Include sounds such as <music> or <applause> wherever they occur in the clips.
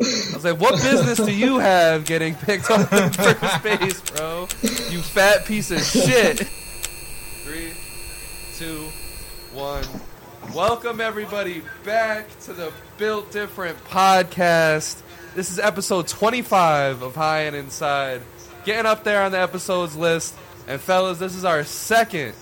I was like, what business do you have getting picked up in first base, bro? You fat piece of shit. Three, two, one. Welcome everybody back to the Built Different podcast. This is episode 25 of High and Inside. Getting up there on the episodes list. And fellas, this is our second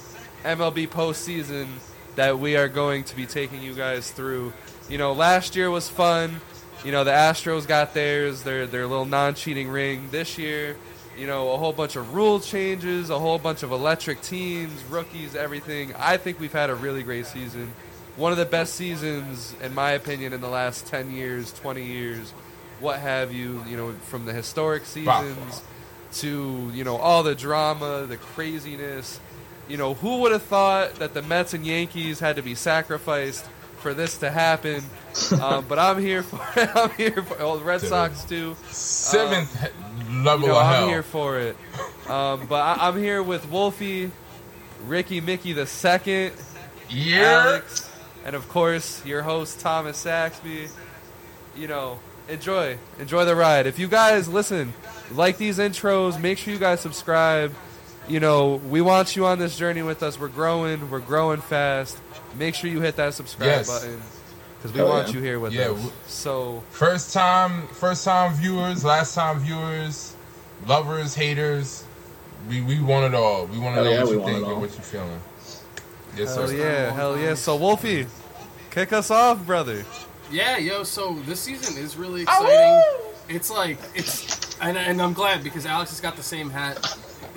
MLB postseason that we are going to be taking you guys through. You know, last year was fun. You know, the Astros got theirs, their their little non-cheating ring. This year, you know, a whole bunch of rule changes, a whole bunch of electric teams, rookies, everything. I think we've had a really great season. One of the best seasons, in my opinion, in the last 10 years, 20 years, what have you, you know, from the historic seasons to, you know, all the drama, the craziness. You know, who would have thought that the Mets and Yankees had to be sacrificed for this to happen? Um, but I'm here for it. <laughs> I'm here for oh, the Red Sox too. Seventh Um, level You know, of I'm hell. here for it. Um, but I, I'm here with Wolfie, Rickey Mickey the second, yeah. Alex, and of course your host Thomas Saxby. You know, enjoy, enjoy the ride. If you guys listen, like these intros, make sure you guys subscribe. You know, we want you on this journey with us. We're growing, we're growing fast. Make sure you hit that subscribe Yes. button because we Hell want yeah. you here with Yeah, us. w- So First time, first time viewers, last time viewers, lovers, haters. We we want it all. We want to know yeah, what you want think it and all. what you're feeling. Yes, hell sir. yeah, hell yeah. So Wolfie, kick us off, brother. Yeah, yo, so this season is really ah, exciting. It's like it's and, and I'm glad because Alex has got the same hat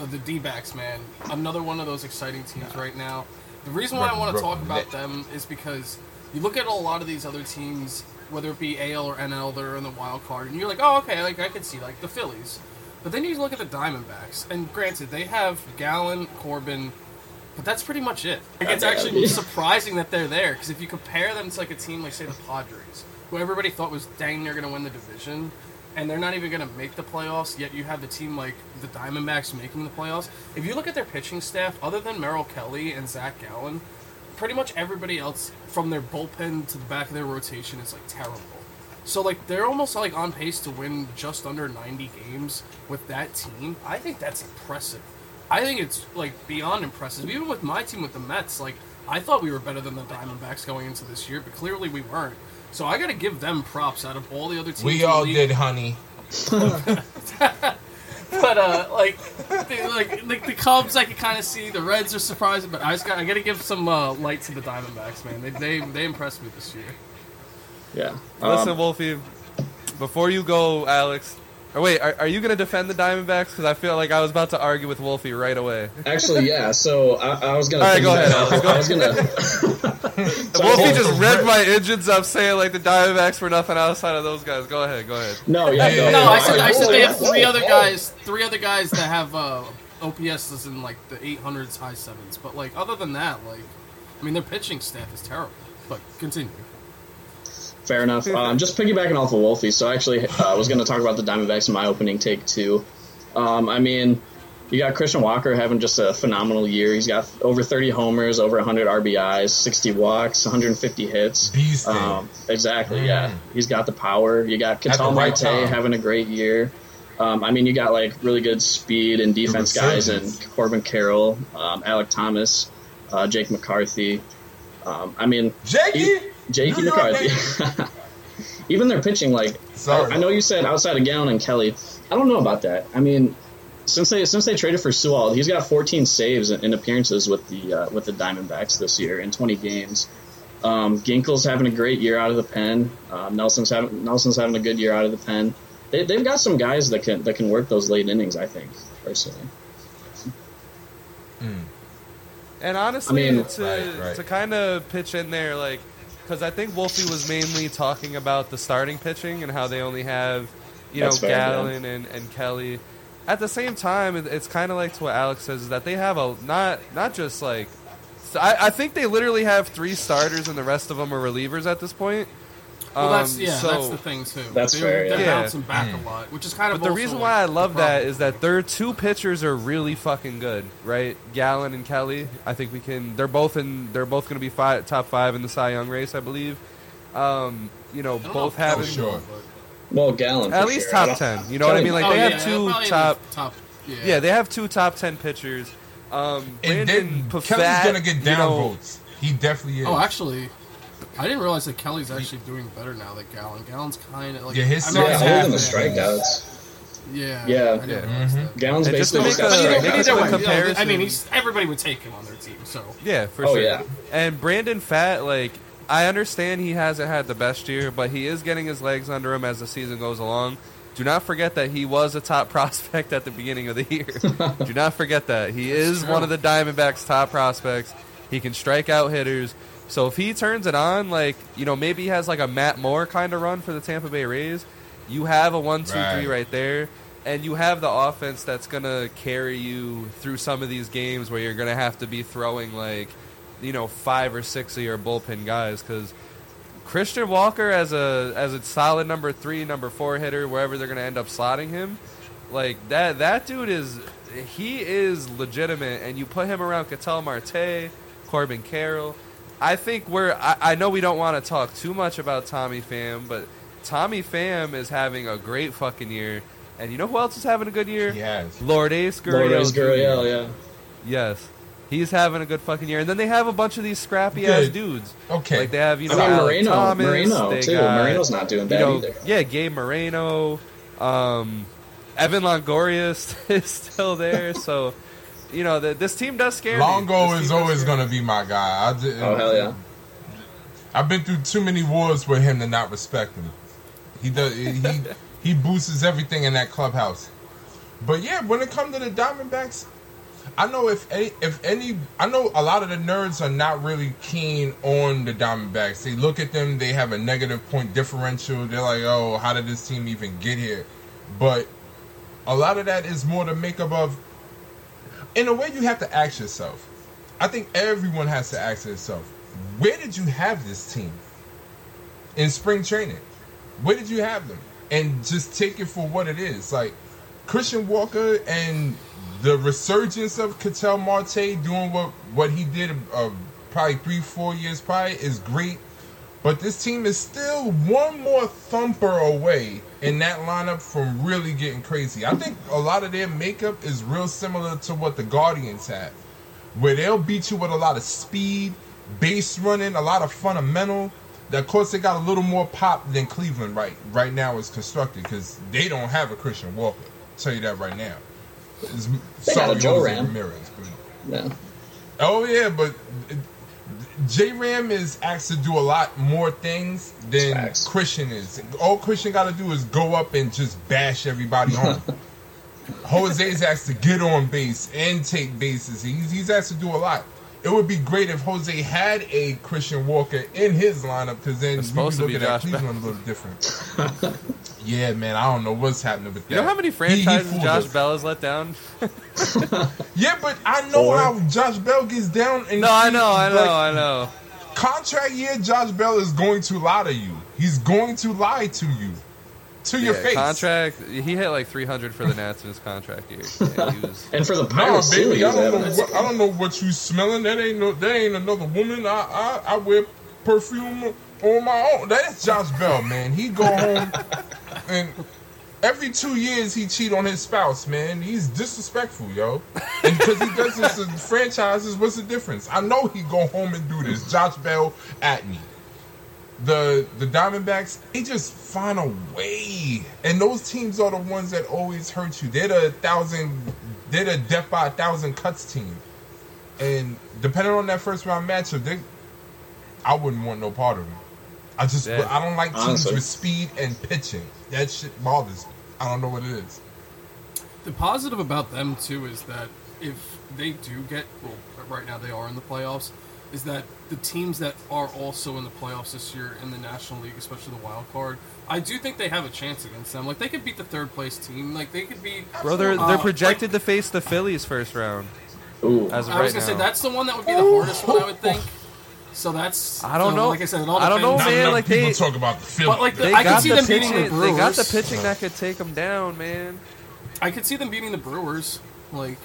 the D-backs, man. Another one of those exciting teams right now. The reason why I want to talk about them is because you look at a lot of these other teams, whether it be AL or NL, that are in the wild card, and you're like, oh, okay, like I could see like the Phillies. But then you look at the Diamondbacks, and granted, they have Gallen, Corbin, but that's pretty much it. Like, it's actually surprising that they're there because if you compare them to like a team like say the Padres, who everybody thought was dang near going to win the division, and they're not even going to make the playoffs, yet you have the team like the Diamondbacks making the playoffs. If you look at their pitching staff, other than Merrill Kelly and Zach Gallen, pretty much everybody else from their bullpen to the back of their rotation is like terrible. So like they're almost like on pace to win just under 90 games with that team. I think that's impressive. I think it's like beyond impressive. Even with my team with the Mets, like I thought we were better than the Diamondbacks going into this year, but clearly we weren't. So I got to give them props out of all the other teams. We all league. did, honey. <laughs> but uh, like, the, like, like the Cubs, I can kind of see. The Reds are surprising, but I just got I got to give some uh, light to the Diamondbacks, man. They they they impressed me this year. Yeah. Listen, Um, Wolfie, before you go, Alex. Or wait, are, are you going to defend the Diamondbacks? Because I feel like I was about to argue with Wolfie right away. actually, yeah. So I, I was gonna. All right, go ahead, piggyback- go I was gonna. So <laughs> Wolfie just read my engines up saying like the Diamondbacks were nothing outside of those guys. Go ahead, go ahead. No, yeah. Yeah. No, No, I said I said they have three other guys, three other guys that have uh, OPS is in like the 800s, high sevens. But like other than that, like I mean, their pitching staff is terrible. But continue. Fair enough. Um, just piggybacking off of Wolfie, so I actually uh, was going to talk about the Diamondbacks in my opening take too. Um, I mean, you got Christian Walker having just a phenomenal year. He's got over 30 homers, over 100 RBIs, 60 walks, 150 hits. Beast. Um, exactly, Mm. yeah. He's got the power. You got the Ketel right Marte having a great year. Um, I mean, you got like really good speed and defense guys and. Corbin Carroll, um, Alec Thomas, uh, Jake McCarthy. Um, I mean, Jakey. E- Jakey New York, McCarthy. Even their pitching, like Sorry. I, I know you said outside of Gallen and Kelly. I don't know about that. I mean, since they since they traded for Sewald, he's got 14 saves in, in appearances with the uh, with the Diamondbacks this year in 20 games. Um, Ginkel's having a great year out of the pen. Um, Nelson's having Nelson's having a good year out of the pen. They, they've got some guys that can that can work those late innings. I think personally. And honestly, I mean- to Right, right. to kind of pitch in there, like, because I think Wolfie was mainly talking about the starting pitching and how they only have, you That's know, fair, and, and Kelly. At the same time, it's kind of like to what Alex says is that they have a not not just like, I, I think they literally have three starters and the rest of them are relievers at this point. Well, that's Um, yeah, so- that's the thing too. That's they're, fair, They're yeah. bouncing back a lot, which is kind of. But the reason why I love that is that their two pitchers are really fucking good, right? Gallen and Kelly. I think we can. They're both in. They're both going to be five, top five in the Cy Young race, I believe. Um, you know, I don't know both if having sure. Well, Gallen. At least sure. Top ten. You know what I mean? Like Oh, they yeah, have two top. top. Yeah. Yeah, they have two top ten pitchers. Um, And Brandon then Pfaadt, Kelly's gonna get you down know, votes. He definitely is. Oh, actually, I didn't realize that Kelly's actually doing better now. That Gallen, Gallen's kind of like Yeah, his I'm Yeah, not Yeah, than the strikeouts. Yeah, Yeah. Yeah. Mm-hmm. realize that. Gallen's And just to basically got a- But either, make but strikeouts. either way, comparison- I mean, he's everybody would take him on their team. So Yeah, for Oh, sure. yeah. And Brandon Pfaadt, like I understand he hasn't had the best year, but he is getting his legs under him as the season goes along. Do not forget that he was a top <laughs> prospect at the beginning of the year. <laughs> Do not forget that. He is true. one of the Diamondbacks' top prospects. He can strike out hitters. So if he turns it on, like, you know, maybe he has like a Matt Moore kind of run for the Tampa Bay Rays, you have a one, two, three Right. right there. And you have the offense that's going to carry you through some of these games where you're going to have to be throwing like, you know, five or six of your bullpen guys because Christian Walker as a as a solid number three, number four hitter, wherever they're gonna end up slotting him, like that that dude is he is legitimate, and you put him around Ketel Marte, Corbin Carroll. I think we're I, I know we don't want to talk too much about Tommy Pham, but Tommy Pham is having a great fucking year, and you know who else is having a good year? He has. Lourdes Gurriel. Lourdes Jr. Gurriel, yeah. Yes. He's having a good fucking year, and then they have a bunch of these scrappy ass dudes. Okay. Like they have, you I know, mean, Alec Moreno, Thomas, Moreno too. got, Moreno's not doing you bad know, either. Yeah, Gabe Moreno, um, Evan Longoria is, is <laughs> still there. So, you know, the, this team does scare me. Longo is always gonna be my guy. I did, Oh hell yeah! I've been through too many wars with him to not respect him. He does. He he <laughs> boosts everything in that clubhouse. But yeah, when it comes to the Diamondbacks, I know if any, if any, I know a lot of the nerds are not really keen on the Diamondbacks. They look at them, they have a negative point differential. They're like, oh, how did this team even get here? But a lot of that is more the makeup of. In a way, you have to ask yourself. I think everyone has to ask themselves, where did you have this team in spring training? Where did you have them? And just take it for what it is. Like Christian Walker and the resurgence of Ketel Marte doing what what he did uh, probably three four years prior is great. But this team is still one more thumper away in that lineup from really getting crazy. I think a lot of their makeup is real similar to what the Guardians have, where they'll beat you with a lot of speed, base running, a lot of fundamental. Of course, they got a little more pop than Cleveland right right now is constructed because they don't have a Christian Walker. I'll tell you that right now. It's- They got a Joe Ram. Ramirez, but Yeah. Oh yeah, but J Ram is asked to do a lot more things than Facts. Christian is. All Christian got to do is go up and just bash everybody home. <laughs> Jose's asked to get on base and take bases. He's, he's asked to do a lot. It would be great if Jose had a Christian Walker in his lineup because then It's we'd be supposed to be looking at Josh Cleveland a little different. <laughs> yeah, man, I don't know what's happening with that. You know how many He- he franchises Josh us. Bell has let down? <laughs> Yeah, but I know Four. how Josh Bell gets down. And No, I know, I know, like, I know. contract year, Josh Bell is going to lie to you. He's going to lie to you, to your Yeah, face. Contract. He hit like 300 for the Nats in his contract year. Yeah, he <laughs> was, And for the No, Pirates too, baby, he I don't know. What, I don't know what you smelling. That ain't no. That ain't another woman. I I, I wear perfume on my own. That's Josh Bell, man. He go home <laughs> and every two years he cheat on his spouse, man. He's disrespectful, yo. And because he does this to franchises, what's the difference? I know he go home and do this. Josh Bell at me. The the Diamondbacks, they just find a way, and those teams are the ones that always hurt you. They're the thousand, they're the death by a thousand cuts team, and depending on that first round matchup, they, I wouldn't want no part of them. I just Yeah. I don't like teams Honestly. with speed and pitching. That shit bothers me. I don't know what it is. The positive about them too is that if they do get well, right now they are in the playoffs, is that the teams that are also in the playoffs this year in the National League, especially the wild card, I do think they have a chance against them. Like they could beat the third place team. Like they could beat. bro, they're, Uh, they're projected to face the Phillies first round. Ooh. As of I was gonna now. say that's the one that would be the hardest one I would think. So that's I don't so, know. Like I said, it all I don't know, depends. Not man, like people they- talk about the Phillies. But like the, I got could see the them beating pitching. the They got the pitching that could take them down, man. I could see them beating the Brewers. Like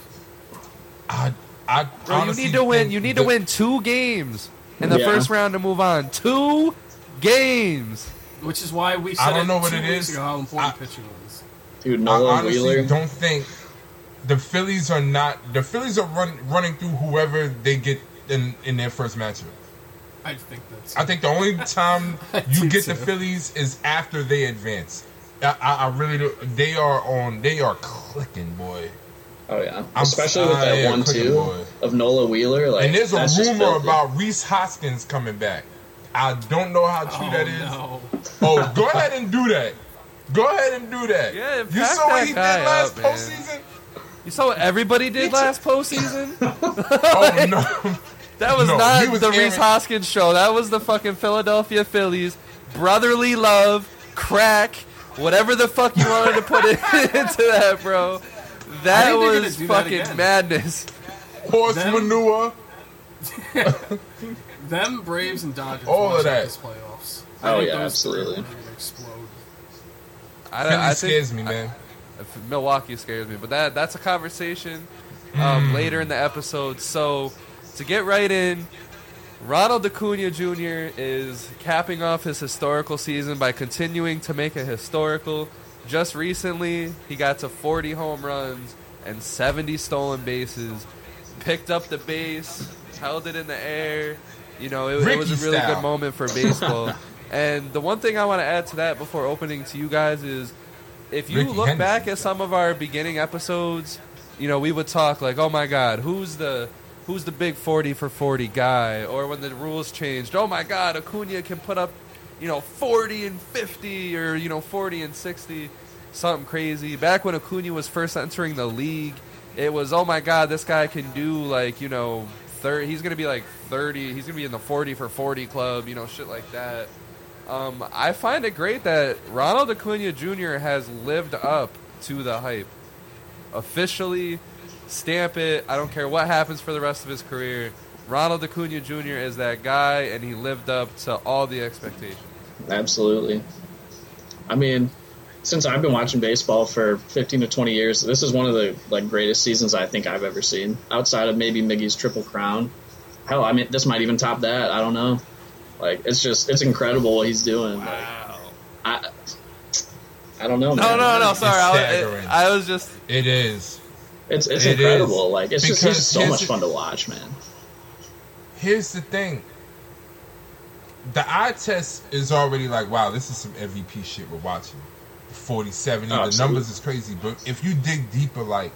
I, I Bro, you need to win. You need the- to win two games in the Yeah. first round to move on. Two games. Which is why we I don't know what two it weeks is. ago how important I- pitching was. Dude, I honestly Wheeler. don't think the Phillies are not. The Phillies are run, running through whoever they get in in their first matchup. I think that's. I think the only <laughs> time you get so. the Phillies is after they advance. I, I, I really do. They are on. They are clicking, boy. Oh yeah, I'm- especially with uh, that yeah, one clicking two boy. of Nola Wheeler. Like, and there's a rumor about Rhys Hoskins coming back. I don't know how true oh, that is. no. <laughs> Oh, go ahead and do that. Go ahead and do that. Yeah, you saw what he did last up, man. postseason. You saw what everybody did last postseason? <laughs> Oh <laughs> no. That was No, not he was the Rhys Hoskins show. That was the fucking Philadelphia Phillies brotherly love, crack, whatever the fuck you wanted to put into that, bro. That think they're gonna was do that fucking madness. Horse Them- manure. <laughs> Them Braves and Dodgers. All of watch that. This playoffs. Oh, think yeah, absolutely. Explode. I, Philly I think scares me, man. Milwaukee scares me, but that that's a conversation um, later in the episode. So to get right in, Ronald Acuna Jr. is capping off his historical season by continuing to make it historical. Just recently, he got to 40 home runs and 70 stolen bases. Picked up the base, held it in the air. You know, it, it was a really good moment for baseball. <laughs> and the one thing I want to add to that before opening to you guys is if you Rickey look Henderson. back at some of our beginning episodes, you know, we would talk like, "Oh my God, who's the who's the big forty for forty guy?" Or when the rules changed, "Oh my God, Acuna can put up, you know, forty and fifty, or you know, forty and sixty, something crazy." Back when Acuna was first entering the league, it was, "Oh my God, this guy can do like you know, thirty. He's gonna be like thirty. He's gonna be in the forty for forty club, you know, shit like that." Um, I find it great that Ronald Acuna Jr. has lived up to the hype. Officially, stamp it. I don't care what happens for the rest of his career. Ronald Acuna Jr. is that guy, and he lived up to all the expectations. Absolutely. I mean, since I've been watching baseball for 15 to 20 years, this is one of the like greatest seasons I think I've ever seen. Outside of maybe Miggy's triple crown, hell, I mean, this might even top that. I don't know. Like, it's just it's incredible what he's doing. Like, I, I don't know. No, man. no, no. Sorry, I staggering. was, I was just. It is. It's it's It incredible. is. Like, it's just Because it's so here's much the- fun to watch, man. Here's the thing. The eye test is already like, wow, this is some MVP shit we're watching. 40, 70, Oh, the absolutely. numbers is crazy. But if you dig deeper, like,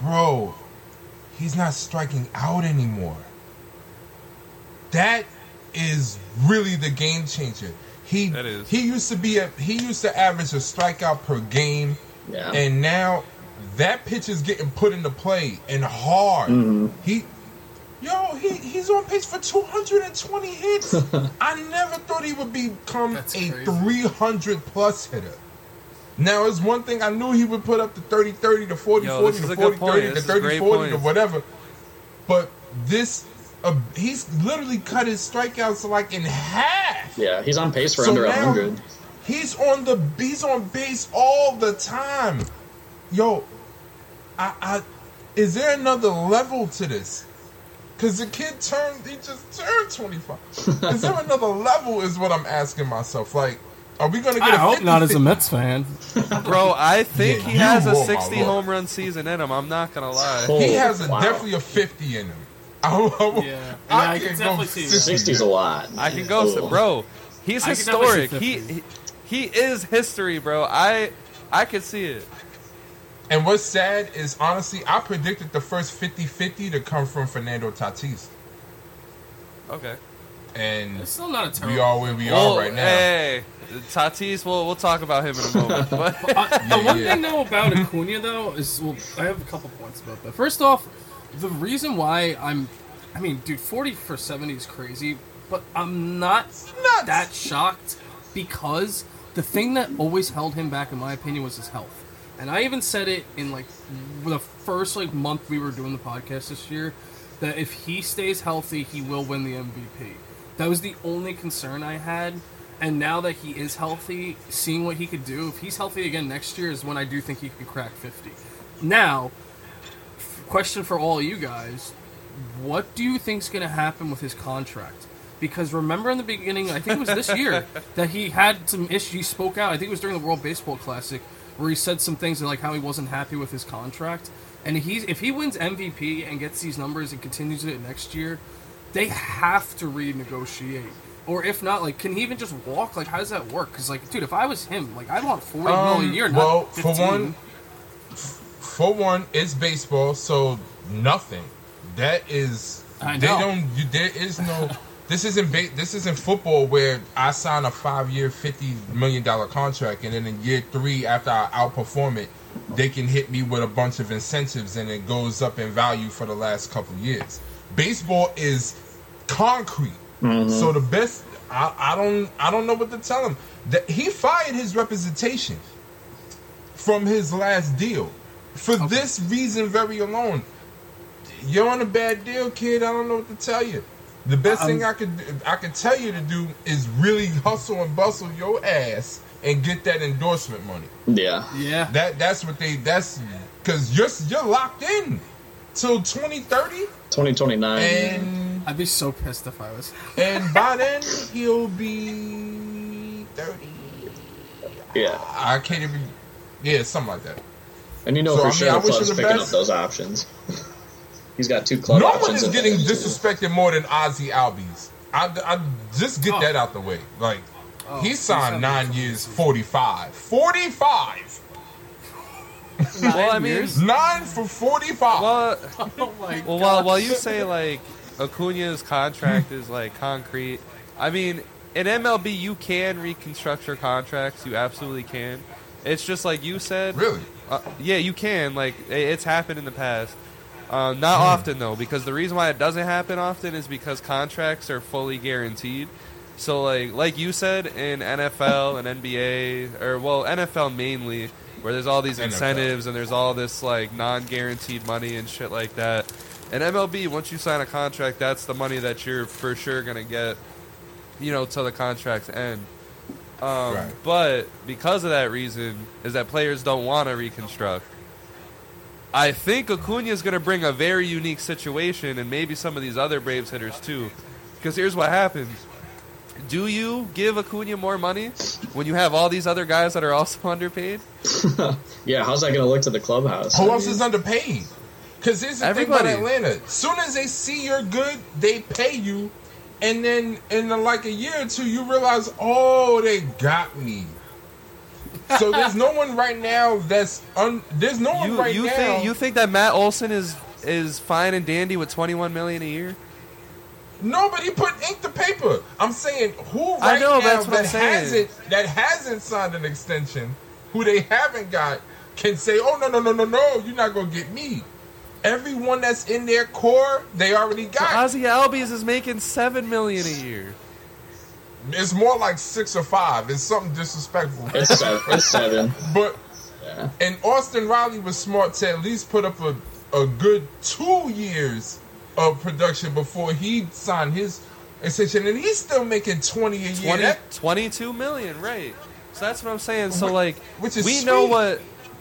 bro, he's not striking out anymore. That is really the game changer. He he used to be a he used to average a strikeout per game Yeah. and now that pitch is getting put into play and hard. Mm-hmm. He, yo, he he's on pace for 220 hits. <laughs> I never thought he would become That's a crazy. 300 plus hitter. Now, it's one thing I knew he would put up the 30 30 to 40 Yo, 40 this is to 40 30, to 30 40, to points. whatever. But this, uh, he's literally cut his strikeouts like in half. yeah, he's on pace for So under 100. He's on the he's on base all the time. Yo, I, I is there another level to this? Cause the kid turned he just turned twenty five. is there <laughs> another level? Is what I'm asking myself. Like, are we gonna get I a hope 50, not as a Mets fan. Bro, I think Yeah, he has a 60 home run season in him. I'm not gonna lie. Oh, He has a, wow. definitely a fifty in him. <laughs> I, I, Yeah. I, Yeah, I can can definitely go see that. 60. 60's a lot. I can go, Oh. bro. He's I can definitely historic. He, he he is history, bro. I I could see it. And what's sad is honestly, I predicted the first 50-50 to come from Fernando Tatis, Okay. and It's still not a terrible. we are where we Well, are right now. Hey, Tatis. We'll we'll talk about him in a <laughs> moment. But Uh, the one yeah. thing though about Acuna though is well, I have a couple points about that. First off, the reason why I'm, I mean, dude, forty for seventy is crazy, but I'm not Nuts. that shocked because the thing that always held him back, in my opinion, was his health. And I even said it in like the first like month we were doing the podcast this year that if he stays healthy, he will win the MVP. That was the only concern I had. And now that he is healthy, seeing what he could do, if he's healthy again next year, is when I do think he could crack 50. Now, f- question for all you guys: What do you think's going to happen with his contract? because remember in the beginning, I think it was this year <laughs> that he had some issues. He spoke out. I think it was during the World Baseball Classic where he said some things like how he wasn't happy with his contract. And he's if he wins MVP and gets these numbers and continues it next year, they have to renegotiate. Or if not, like, can he even just walk? Like, how does that work? Because, like, dude, if I was him, like, I'd want forty mil Um, a year, well, not for 15. one, for one, it's baseball, so nothing. That is, I they don't. There is no. <laughs> This isn't ba- this isn't football where I sign a five year, fifty million dollar contract, and then in year three, after I outperform it, they can hit me with a bunch of incentives, and it goes up in value for the last couple years. Baseball is concrete. Mm-hmm. So the best, I, I don't, I don't know what to tell him. That he fired his representation from his last deal for this reason very alone. You're on a bad deal, kid. I don't know what to tell you. The best thing I could I could tell you to do is really hustle and bustle your ass and get that endorsement money. Yeah. Yeah. That that's what they that's because you're you're locked in till 2030 2029. and I'd be so pissed if I was. and <laughs> by then he'll be 30. yeah. I can't even yeah something like that. And you know So, for I mean, sure I the wish club's him the picking up those options. <laughs> He's got two club no options. one is getting disrespected more than Ozzy Albies. I, I just get Oh. that out the way. Like Oh, he signed having nine years, forty-five. Forty-five. Well, I mean, years? <laughs> Nine for forty-five. well, <laughs> Oh my well, while, while you say like Acuna's contract is like concrete, I mean, in MLB you can reconstruct your contracts. You absolutely can. It's just like you said. really? Uh, yeah, you can. Like it's happened in the past. Uh, not often though, because the reason why it doesn't happen often is because contracts are fully guaranteed. So like like you said in NFL and NBA, or well NFL mainly, where there's all these incentives and there's all this like non-guaranteed money and shit like that. In MLB, once you sign a contract, that's the money that you're for sure gonna get. You know, till the contract's end. Um, Right. But because of that reason, is that players don't want to reconstruct. I think Acuna is going to bring a very unique situation, and maybe some of these other Braves hitters too. Because here's what happens: Do you give Acuna more money when you have all these other guys that are also <laughs> underpaid? <laughs> Yeah, how's that going to look to the clubhouse? Who I else mean, is underpaid? Because here's the Everybody. thing about Atlanta. Soon as they see you're good, they pay you, and then in like a year or two, you realize, oh, they got me. So there's no one right now that's un. There's no one You right you now. think you think that Matt Olson is is fine and dandy with 21 million a year? No, but he put ink to paper. I'm saying who right I know, now that hasn't that hasn't signed an extension, who they haven't got, can say, "Oh no, no, no, no, no, you're not gonna get me." Everyone that's in their core, they already got. Ozzy Albies is making seven million a year. It's more like six or five. It's something disrespectful. It's seven. It's seven. But Yeah. and Austin Riley was smart to at least put up a, a good two years of production before he signed his extension, and he's still making twenty a year. 20, That- 22 million, right? So that's what I'm saying. So Wh- like, which is we know what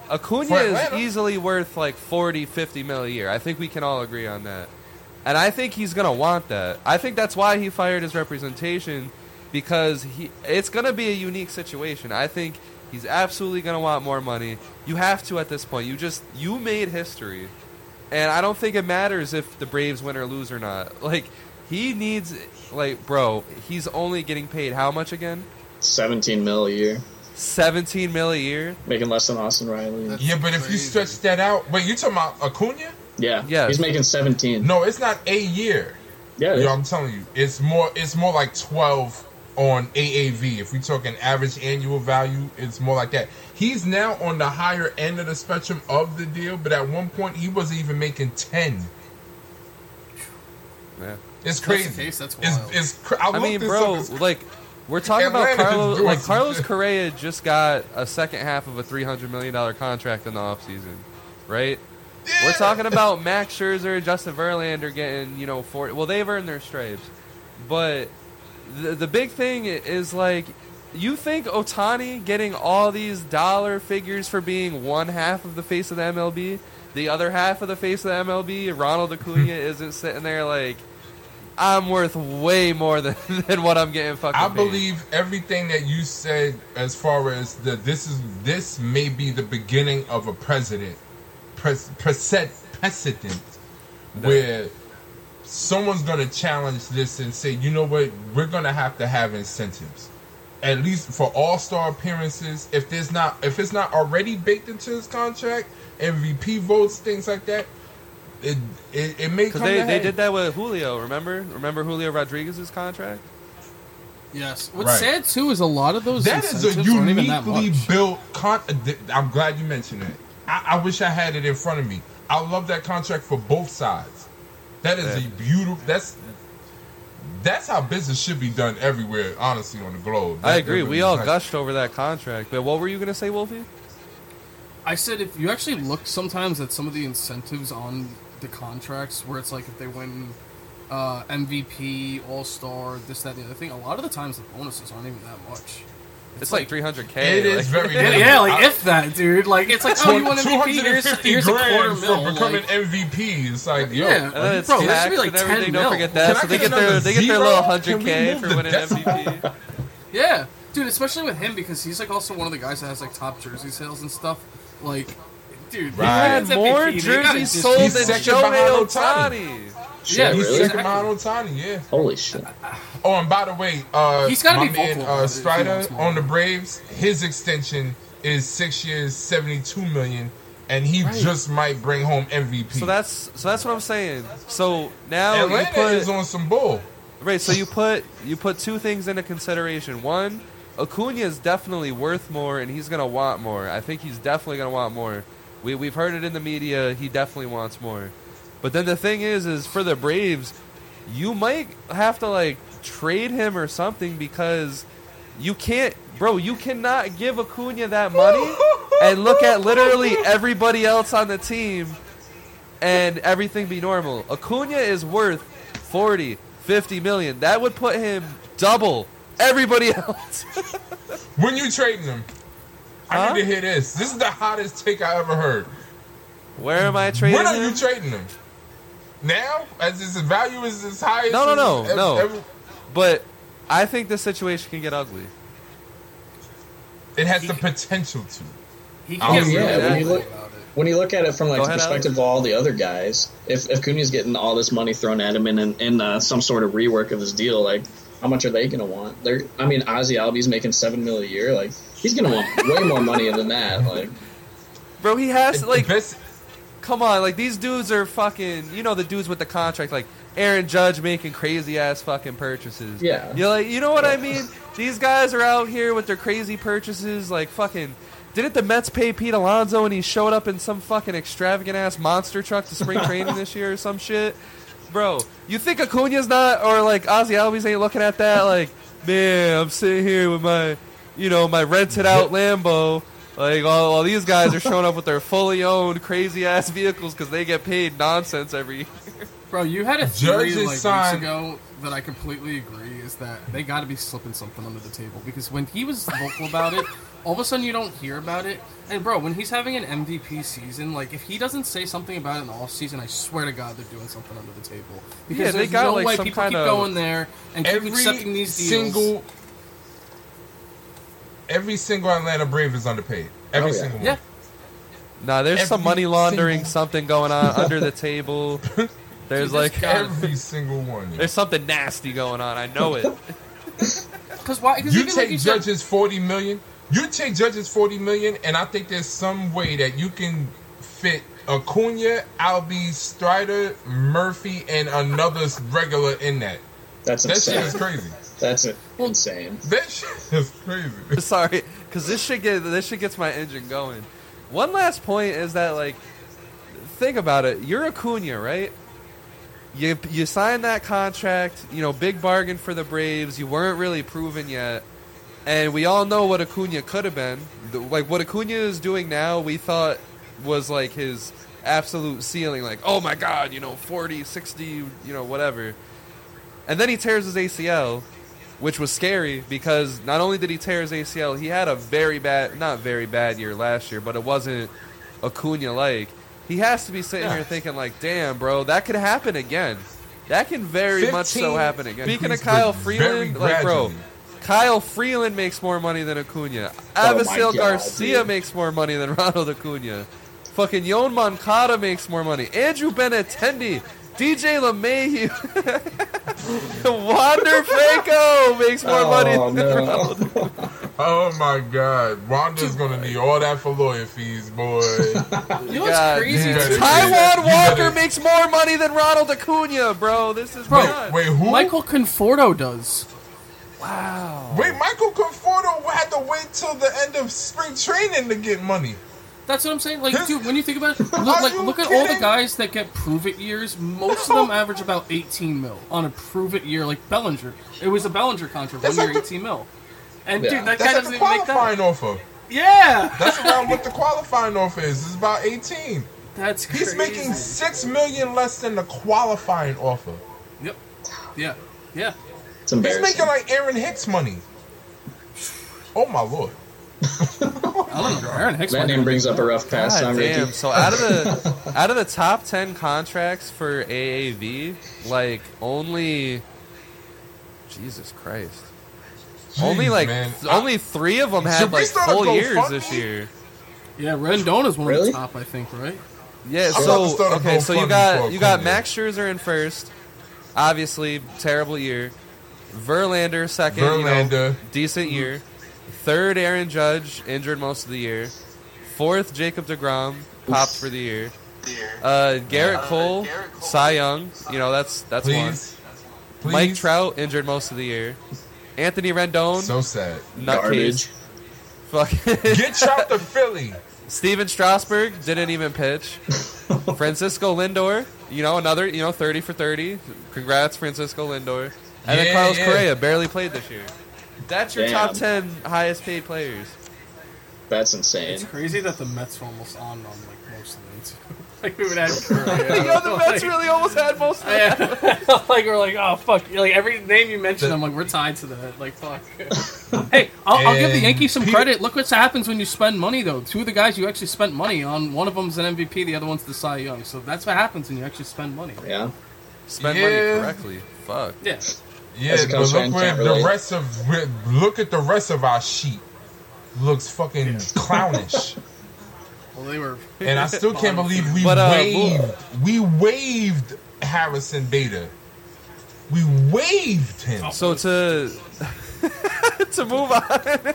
Acuna is easily worth like 40, 50 mil a year. I think we can all agree on that. And I think he's gonna want that. I think that's why he fired his representation because he it's gonna be a unique situation. I think he's absolutely gonna want more money. You have to at this point. You just you made history. And I don't think it matters if the Braves win or lose or not. <laughs> Like he needs like bro, he's only getting paid how much again? 17 mil a year. 17 mil a year? Making less than Austin Riley. That's Yeah, but if you stretch that out, wait, you talking about Acuna? Yeah. Yes. He's making 17. No, it's not a year. Yeah. it Yo. I'm telling you, it's more. It's more like twelve on AAV. If we talking average annual value, it's more like that. He's now on the higher end of the spectrum of the deal, but at one point he wasn't even making ten. Yeah. It's If that's crazy. case, that's it's, wild. it's cra- I, I mean, bro, up. It's- like we're talking about Carlos. Like Carlos. <laughs> Correa just got a second half of a 300 million dollar contract in the offseason, right? We're talking about <laughs> Max Scherzer, Justin Verlander getting, you know, 40. Well, they've earned their stripes, but the the big thing is like, you think Ohtani getting all these dollar figures for being one half of the face of the MLB, the other half of the face of the MLB, Ronald Acuna <laughs> isn't sitting there like, I'm worth way more than, <laughs> than what I'm getting fucking. I paid. believe everything that you said as far as the this is this may be the beginning of a president pres, preced, precedent where someone's going to challenge this and say, you know what, we're going to have to have incentives. At least for all star appearances, if there's not if it's not already baked into his contract, MVP votes, things like that, it it, it may Because come they, to they did that with Julio, remember? Remember Julio Rodriguez's contract? Yes. What's Right. sad too is a lot of those That is a incentives aren't even that uniquely built. Con- I'm glad you mentioned it. I-, I wish I had it in front of me. I love that contract for both sides. That is Yeah. a beautiful. That's that's how business should be done everywhere. Honestly, on the globe. I agree. We all nice. gushed over that contract. But what were you going to say, Wolfie? I said if you actually look sometimes at some of the incentives on the contracts, where it's like if they win uh, MVP, All Star, this, that, and the other thing, a lot of the times the bonuses aren't even that much. It's, like 300K. It is like- very <laughs> Yeah, good. yeah, like I- if that, dude. Like it's like, oh, you won MVP. Here's, 250 here's a quarter grand mil. for becoming like- MVP. It's like, yo, Yeah. And then it's Bro, that should be like and everything. 10 Don't forget that. I So they get get their another they get their little Can hundred we k move for winning? MVP. Yeah, dude, especially with him because he's like also one of the guys that has like top jersey sales and stuff. Like, dude, Right. had more jerseys sold than second Shohei behind Ohtani. Yeah, he's really? second behind Ohtani. Yeah. Holy shit! Oh, and by the way, uh, He's gotta my be man vocal uh, Strider wants on the Braves, his extension is six years, seventy-two million, and he just might bring home MVP. So that's so that's what I'm saying. So now you Atlanta put is on some bull. right. So you put you put two things into consideration. One, Acuna is definitely worth more, and he's gonna want more. I think he's definitely gonna want more. We we've heard it in the media. He definitely wants more. But then the thing is, is for the Braves, you might have to like trade him or something because you can't, bro. You cannot give Acuna that money and look at literally everybody else on the team and everything be normal. Acuna is worth 40, 50 million. That would put him double everybody <laughs> else. When you trading him, Huh? I need to hear this. This is the hottest take I ever heard. Where am I trading when are him? you trading him? Now, as his value is as high as No, no, no, no. every- but I think the situation can get ugly. it has the potential to. He can get yeah, when you look- about it. When you look at it from like Go the ahead, perspective of all the other guys, if if Cunha's getting all this money thrown at him in in, in uh, some sort of rework of his deal, like how much are they going to want? They're, I mean, Ozzy Albies making seven mil a year, like he's going to want way more money than that. Like, Bro, he has to, like Best- come on, like these dudes are fucking. You know the dudes with the contract, like Aaron Judge making crazy ass fucking purchases. Yeah. You're like you know what I mean? These guys are out here with their crazy purchases, like fucking. Didn't the Mets pay Pete Alonso and he showed up in some fucking extravagant ass monster truck to spring training this year or some shit? Bro, you think Acuna's not, or like Ozzy Albies ain't looking at that like, man, I'm sitting here with my, you know, my rented out Lambo. Like all, all these guys are showing up with their fully owned crazy ass vehicles because they get paid nonsense every year. Bro, you had a theory Judge's like weeks sign- ago that I completely agree is that they got to be slipping something under the table because when he was vocal about it, all of a sudden you don't hear about it. And bro, when he's having an MVP season, like if he doesn't say something about it in the off season, I swear to God they're doing something under the table. Because Yeah, they there's got, no like, way some people kind keep of- going there and keep every accepting these deals. single, every single Atlanta Brave is underpaid. Every Oh, yeah. single one. yeah, Nah, there's some money laundering, single- something going on <laughs> under the table. <laughs> There's Dude, like Every single one. yeah. there's something nasty going on. I know it. <laughs> because why? Cause You even like take you said- Judge's forty million. You take Judge's forty million, and I think there's some way that you can fit Acuna, Albies, Strider, Murphy, and another regular in that. that's That shit is crazy. That's it. insane. That shit is crazy. <laughs> Sorry, because this shit get this shit gets my engine going. One last point is that like, think about it. You're Acuna, right? You you signed that contract. You know, big bargain for the Braves. You weren't really proven yet, and we all know what Acuna could have been. Like what Acuna is doing now, we thought was like his absolute ceiling. Like, oh my god, you know, 40, 60, you know, whatever. And then he tears his ACL, which was scary because not only did he tear his ACL, he had a very bad, not very bad year last year, but it wasn't Acuna like. He has to be sitting here thinking like, damn, bro, that could happen again. That can very much so happen again. Speaking of Kyle Freeland, like bro. Kyle Freeland makes more money than Acuna. Oh Garcia dude. makes more money than Ronald Acuna. Fucking Yon Moncada makes more money. Andrew Benintendi, DJ LeMahieu, <laughs> Wander Franco makes more oh, money Oh, than no. Ronald. <laughs> Oh my God, Wanda's gonna need all that for lawyer fees, boy. <laughs> You know what's crazy? dude. too? Taijuan Walker makes more money than Ronald Acuna, bro. This is Bro, nuts. Wait, who? Michael Conforto does. Wow. Wait, Michael Conforto had to wait till the end of spring training to get money. That's what I'm saying. Like, dude, when you think about it, <laughs> look, like, look at all the guys that get prove it years. Most of them <laughs> average about 18 mil on a prove it year. Like Bellinger, it was a Bellinger contract, That's one year, the- 18 mil. And Yeah. dude, that That's guy like doesn't the even make that. qualifying offer. Yeah, That's around what the <laughs> qualifying offer is. It's about 18. that's crazy. He's making six million less than the qualifying offer. Yep. Yeah. Yeah. It's He's embarrassing. making like Aaron Hicks money. Oh my lord. Aaron Hicks. that name brings up a rough past God on damn. Ricky. So out of the <laughs> out of the top ten contracts for AAV, like only Jesus Christ. only like man. th- only three of them had like start full years GoFundMe? this year. Yeah, Rendon is one of the top, I think. Right? Yeah, I'm about to so okay, so you got you got Max Scherzer in first. Obviously, terrible year. Verlander second, you know, Verlander. decent year. Third, Aaron Judge injured most of the year. Fourth, Jacob Degrom popped for the year. Uh, Gerrit Cole, Cy Young, you know that's that's one. Please. Please. Mike Trout injured most of the year. Anthony Rendon, So sad. nutcase. Garbage. Fuck. <laughs> Get Trout to Philly. Stephen Strasburg didn't even pitch. Francisco Lindor, you know, another, you know, 30 for 30. Congrats, Francisco Lindor. And then Carlos yeah. Correa barely played this year. That's your Damn. top 10 highest paid players. That's insane. It's crazy that the Mets were almost on on like most of them. too. <laughs> like we would have. Correa. Yo, the <laughs> Mets Like- really almost had most of them. Yeah. <laughs> like we're like, oh fuck! Like every name you mention, The- I'm like, we're tied to that. Like fuck. hey, I'll, I'll give the And Yankees some Pete- credit. Look what happens when you spend money, though. Two of the guys you actually spent money on. One of them's an MVP. The other one's the Cy Young. So that's what happens when you actually spend money. Yeah. Spend Yeah. money correctly. Fuck. Yeah. Yeah, but look fan, where the rest of look at the rest of our sheet. Looks fucking clownish. <laughs> Well, they were. <laughs> And I still can't <laughs> believe we But, uh, waived we waived Harrison Bader. We waived him. So to to move on,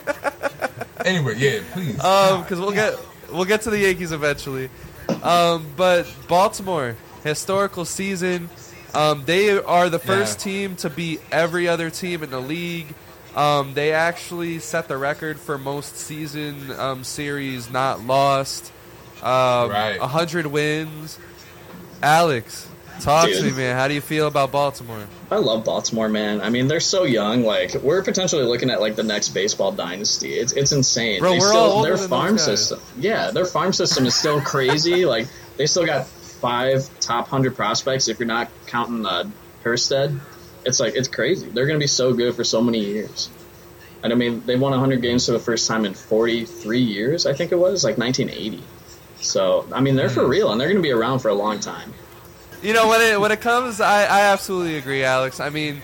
Anyway, yeah, please. um, because we'll get we'll get to the Yankees eventually. Um, but Baltimore historical season. Um, they are the first Yeah. team to beat every other team in the league. Um, they actually set the record for most season um, series not lost. Um, Right. 100 wins. Alex, talk to me, man. How do you feel about Baltimore? I love Baltimore, man. I mean, they're so young. Like, we're potentially looking at like the next baseball dynasty. It's it's insane. Bro, They we're still, all older their than farm those guys. system. Yeah, their farm system is still crazy. <laughs> like, they still got five top hundred prospects. If you're not counting uh, Hurstead, it's like it's crazy. They're going to be so good for so many years. And I mean, they won 100 games for the first time in 43 years. I think it was like 1980. So I mean, they're Hmm. for real, and they're going to be around for a long time. You know, when it when it comes, I, I absolutely agree, Alex. I mean,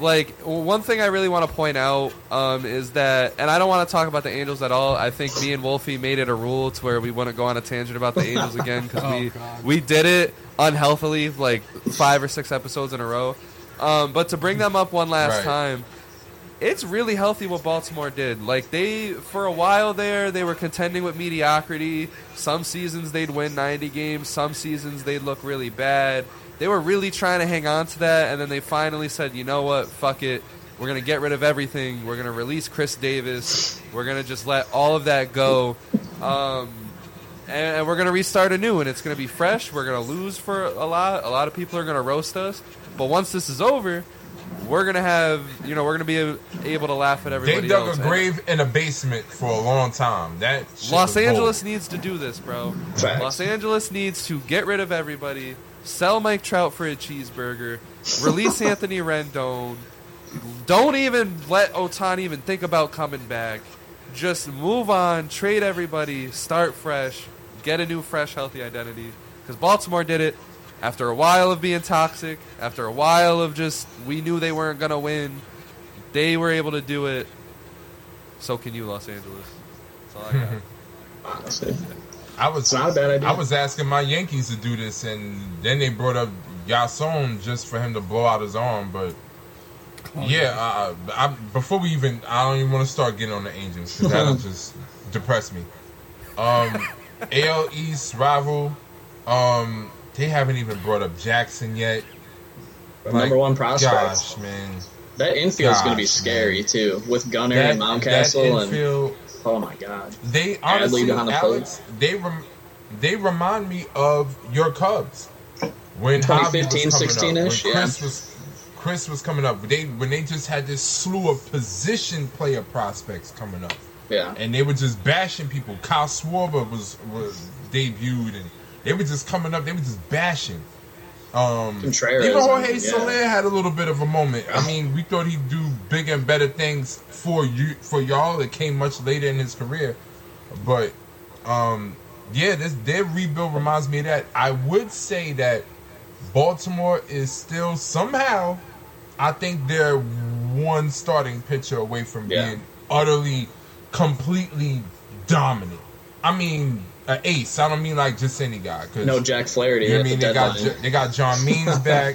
like one thing I really want to point out um, is that, and I don't want to talk about the Angels at all. I think me and Wolfie made it a rule to where we wouldn't go on a tangent about the Angels <laughs> again because Oh, we God. we did it unhealthily like five or six episodes in a row. Um, but to bring them up one last Right. time, it's really healthy what Baltimore did. Like they, for a while there, they were contending with mediocrity. Some seasons they'd win 90 games. Some seasons they'd look really bad. They were really trying to hang on to that, and then they finally said, "You know what? Fuck it. We're gonna get rid of everything. We're gonna release Chris Davis. We're gonna just let all of that go." Um, and, and we're gonna restart anew, and it's gonna be fresh. We're gonna lose for a lot. A lot of people are gonna roast us, but once this is over, we're gonna have you know we're gonna be able to laugh at everybody. they dug else. a And grave in a basement for a long time. That Los Angeles gold. needs to do this, bro. Facts. Los Angeles needs to get rid of everybody, sell Mike Trout for a cheeseburger, release Anthony Rendon. Don't even let Ohtani even think about coming back. Just move on, trade everybody, start fresh, get a new, fresh, healthy identity. Because Baltimore did it. after a while of being toxic, after a while of just we knew they weren't gonna win, they were able to do it. So can you, Los Angeles. That's all I got. <laughs> That's it. I was not a bad idea. I was asking my Yankees to do this, and then they brought up Jasson just for him to blow out his arm. But yeah, uh, I, before we even, I don't even want to start getting on the Angels because that'll <laughs> just depress me. Um, <laughs> AL East rival. Um, they haven't even brought up Jackson yet. The number one prospect. Gosh, man. That infield's going to be Gosh, scary too, with Gunnar That, and that Mountcastle, and infield, oh my god, They honestly, the Alex, they rem- they remind me of your Cubs when 2015, coming 16-ish, yeah. Chris was Chris was coming up. They when they just had this slew of position player prospects coming up, yeah. and they were just bashing people. Kyle Schwarber was was debuted, and they were just coming up. They were just bashing. Um, Contreras, even Jorge yeah. Soler had a little bit of a moment. I mean, we thought he'd do big and better things for you, for y'all. It came much later in his career, but um, yeah, this their rebuild reminds me of that. I would say that Baltimore is still somehow. I think they're one starting pitcher away from Yeah. being utterly, completely dominant. I mean, an ace. I don't mean like just any guy. 'cause- No Jack Flaherty you know what I mean? the They got deadline. J- they got John Means <laughs> back.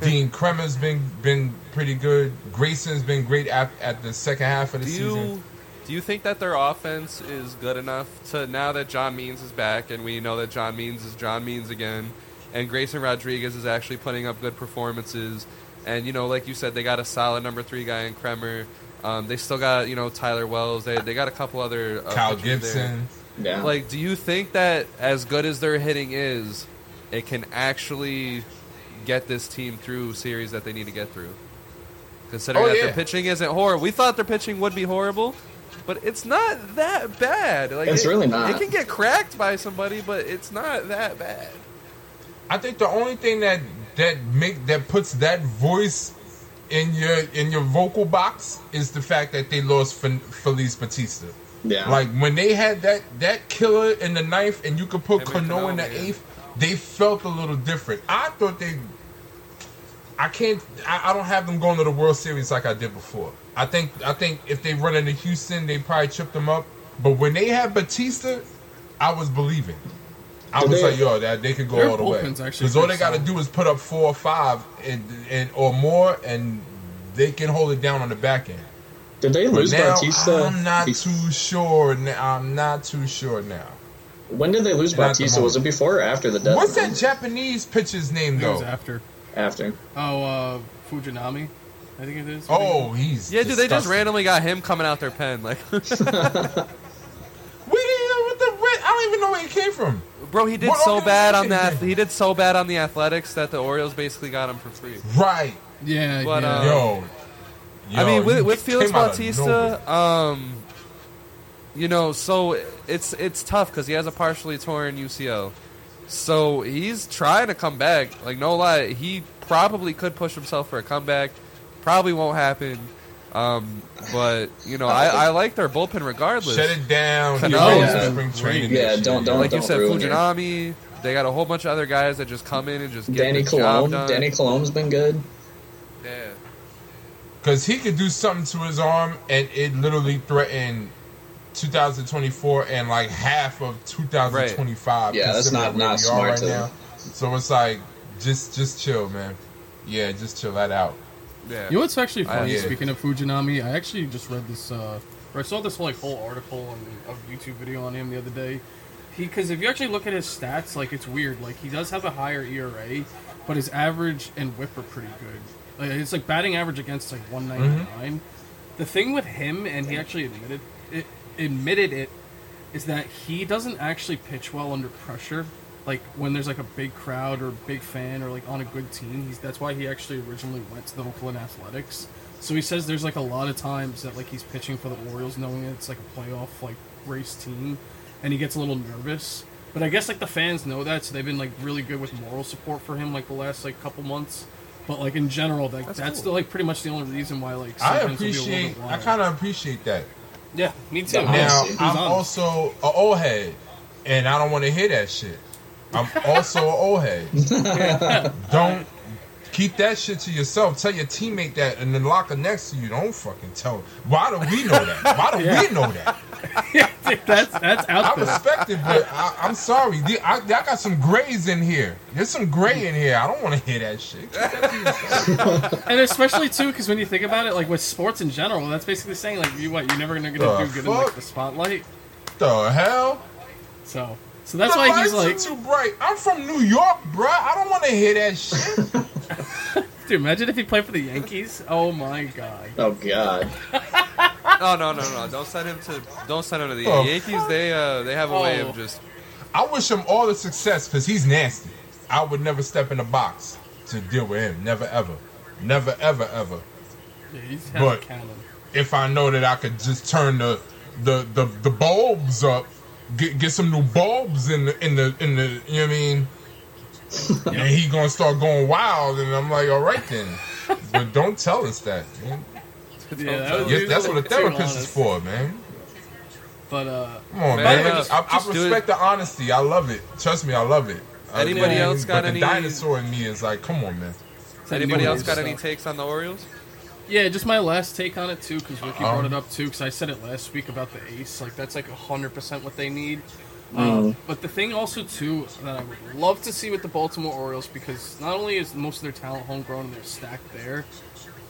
Dean Kremer's been been pretty good. Grayson's been great at, at the second half of the Do season. you do you think that their offense is good enough to now that John Means is back and we know that John Means is John Means again, and Grayson Rodriguez is actually putting up good performances, and you know, like you said, they got a solid number three guy in Kremer. Um, they still got you know Tyler Wells. They they got a couple other uh, Kyle pitchers there. Gibson. yeah. Like, do you think that as good as their hitting is, it can actually get this team through series that they need to get through? Considering Oh, that yeah. their pitching isn't horrible, we thought their pitching would be horrible, but it's not that bad. Like, It's it- really not. It can get cracked by somebody, but it's not that bad. I think the only thing that that make that puts that voice in your in your vocal box is the fact that they lost Fe- Felice Bautista. Yeah. Like when they had that that killer in the ninth, and you could put Him Cano in the Cano, yeah. eighth, they felt a little different. I thought they. I can't. I, I don't have them going to the World Series like I did before. I think. I think if they run into Houston, they probably chip them up. But when they had Bautista, I was believing. I was they- like, yo, that they could go all the way. Because all they got to do is put up four or five and, and or more, and they can hold it down on the back end. Did they lose now, Bautista? I'm not be- too sure. Now. I'm not too sure now. when did they lose Not at the Bautista? Was it before or after the death? What's that Japanese pitcher's name It was though? after. After. Oh, uh, Fujinami, I think it is. Oh, he's Yeah, dude, they just randomly got him coming out their pen. Like, <laughs> <laughs> We didn't know what the red. I don't even know where he came from. bro, he did What so bad on that. He did so bad on the Athletics that the Orioles basically got him for free. Right, yeah, But, yeah. uh, yo. I mean, with, with Felix came out of nowhere. Bautista, um, you know, so it's it's tough because he has a partially torn UCL. So he's trying to come back. Like no lie, he probably could push himself for a comeback. Probably won't happen. Um, but you know, I, I like their bullpen regardless. Shut it down. Cano <laughs> Get ready has for been spring great. training Yeah, don't- year. don't- like you said, ruin it. Fujinami. They got a whole bunch of other guys that just come in and just get Danny the job done. Danny Coulombe's been good. Yeah. Because he could do something to his arm and it literally threatened 2024 and like half of 2025. Yeah, that's not- where not we are smart right to- now. So it's like, just just chill, man. Yeah, just chill that out. Yeah. You know what's actually funny? yeah. Speaking of Fujinami, I actually just read this. Uh, or I saw this like whole article and a YouTube video on him the other day. He because if you actually look at his stats, like it's weird. Like he does have a higher ERA, but his average and WHIP are pretty good. Like it's like batting average against like 199. Mm-hmm. The thing with him, and he actually admitted it, admitted it, is that he doesn't actually pitch well under pressure. Like when there's like a big crowd or big fan or like on a good team, he's that's why he actually originally went to the Oakland Athletics. So he says there's like a lot of times that like he's pitching for the Orioles, knowing it's like a playoff like race team, and he gets a little nervous. But I guess like the fans know that, so they've been like really good with moral support for him like the last like couple months. But like in general, like That's that's, cool. the, like pretty much the only reason why like I sometimes he'll be a appreciate, bit I kind of appreciate that. yeah, me too. Yeah, Now, I'm honest. also a old head, and I don't want to hear that shit. I'm also an old head. <laughs> Don't keep that shit to yourself. Tell your teammate that in the locker next to you. Don't fucking tell. Why do we know that? Why do we know that? <laughs> Dude, <laughs> that's that's I out there. respect it, but I, I'm sorry. The- I, I got some grays in here. There's some gray in here. I don't want to hear that shit. That. <laughs> And especially too, because when you think about it, like with sports in general, that's basically saying like you what you're never gonna, gonna The do good in like the spotlight. the hell? So so that's the why he's like, too bright. I'm from New York, bruh. I don't want to hear that shit. <laughs> dude, imagine if he played for the Yankees. Oh my god. Oh God. Oh no no no! Don't send him to don't send him to the Oh, Yankees. They uh they have a way Oh. of just I wish him all the success because he's nasty. I would never step in the box to deal with him. Never ever. Never ever ever. Yeah, he's having But- cannon. If I know that I could just turn the the the, the bulbs up, get get some new bulbs in the in the in the you know what I mean? <laughs> and he gonna start going wild, and I'm like, all right then, but don't tell us that. Man. Yeah, that was, Yes, that's what a therapist is for, man. But uh, Come on, Man, man. uh, I, I just do respect the honesty. I love it. Trust me, I love it. Anybody I mean, else got but any- The dinosaur in me is like, come on, man. it's a anybody else got stuff. any takes on the Orioles? Yeah, just my last take on it too, because Rickey Um, brought it up too, because I said it last week about the ace. Like that's like hundred percent what they need. Mm. Um, but the thing also too that I would love to see with the Baltimore Orioles, because not only is most of their talent homegrown and they're stacked there,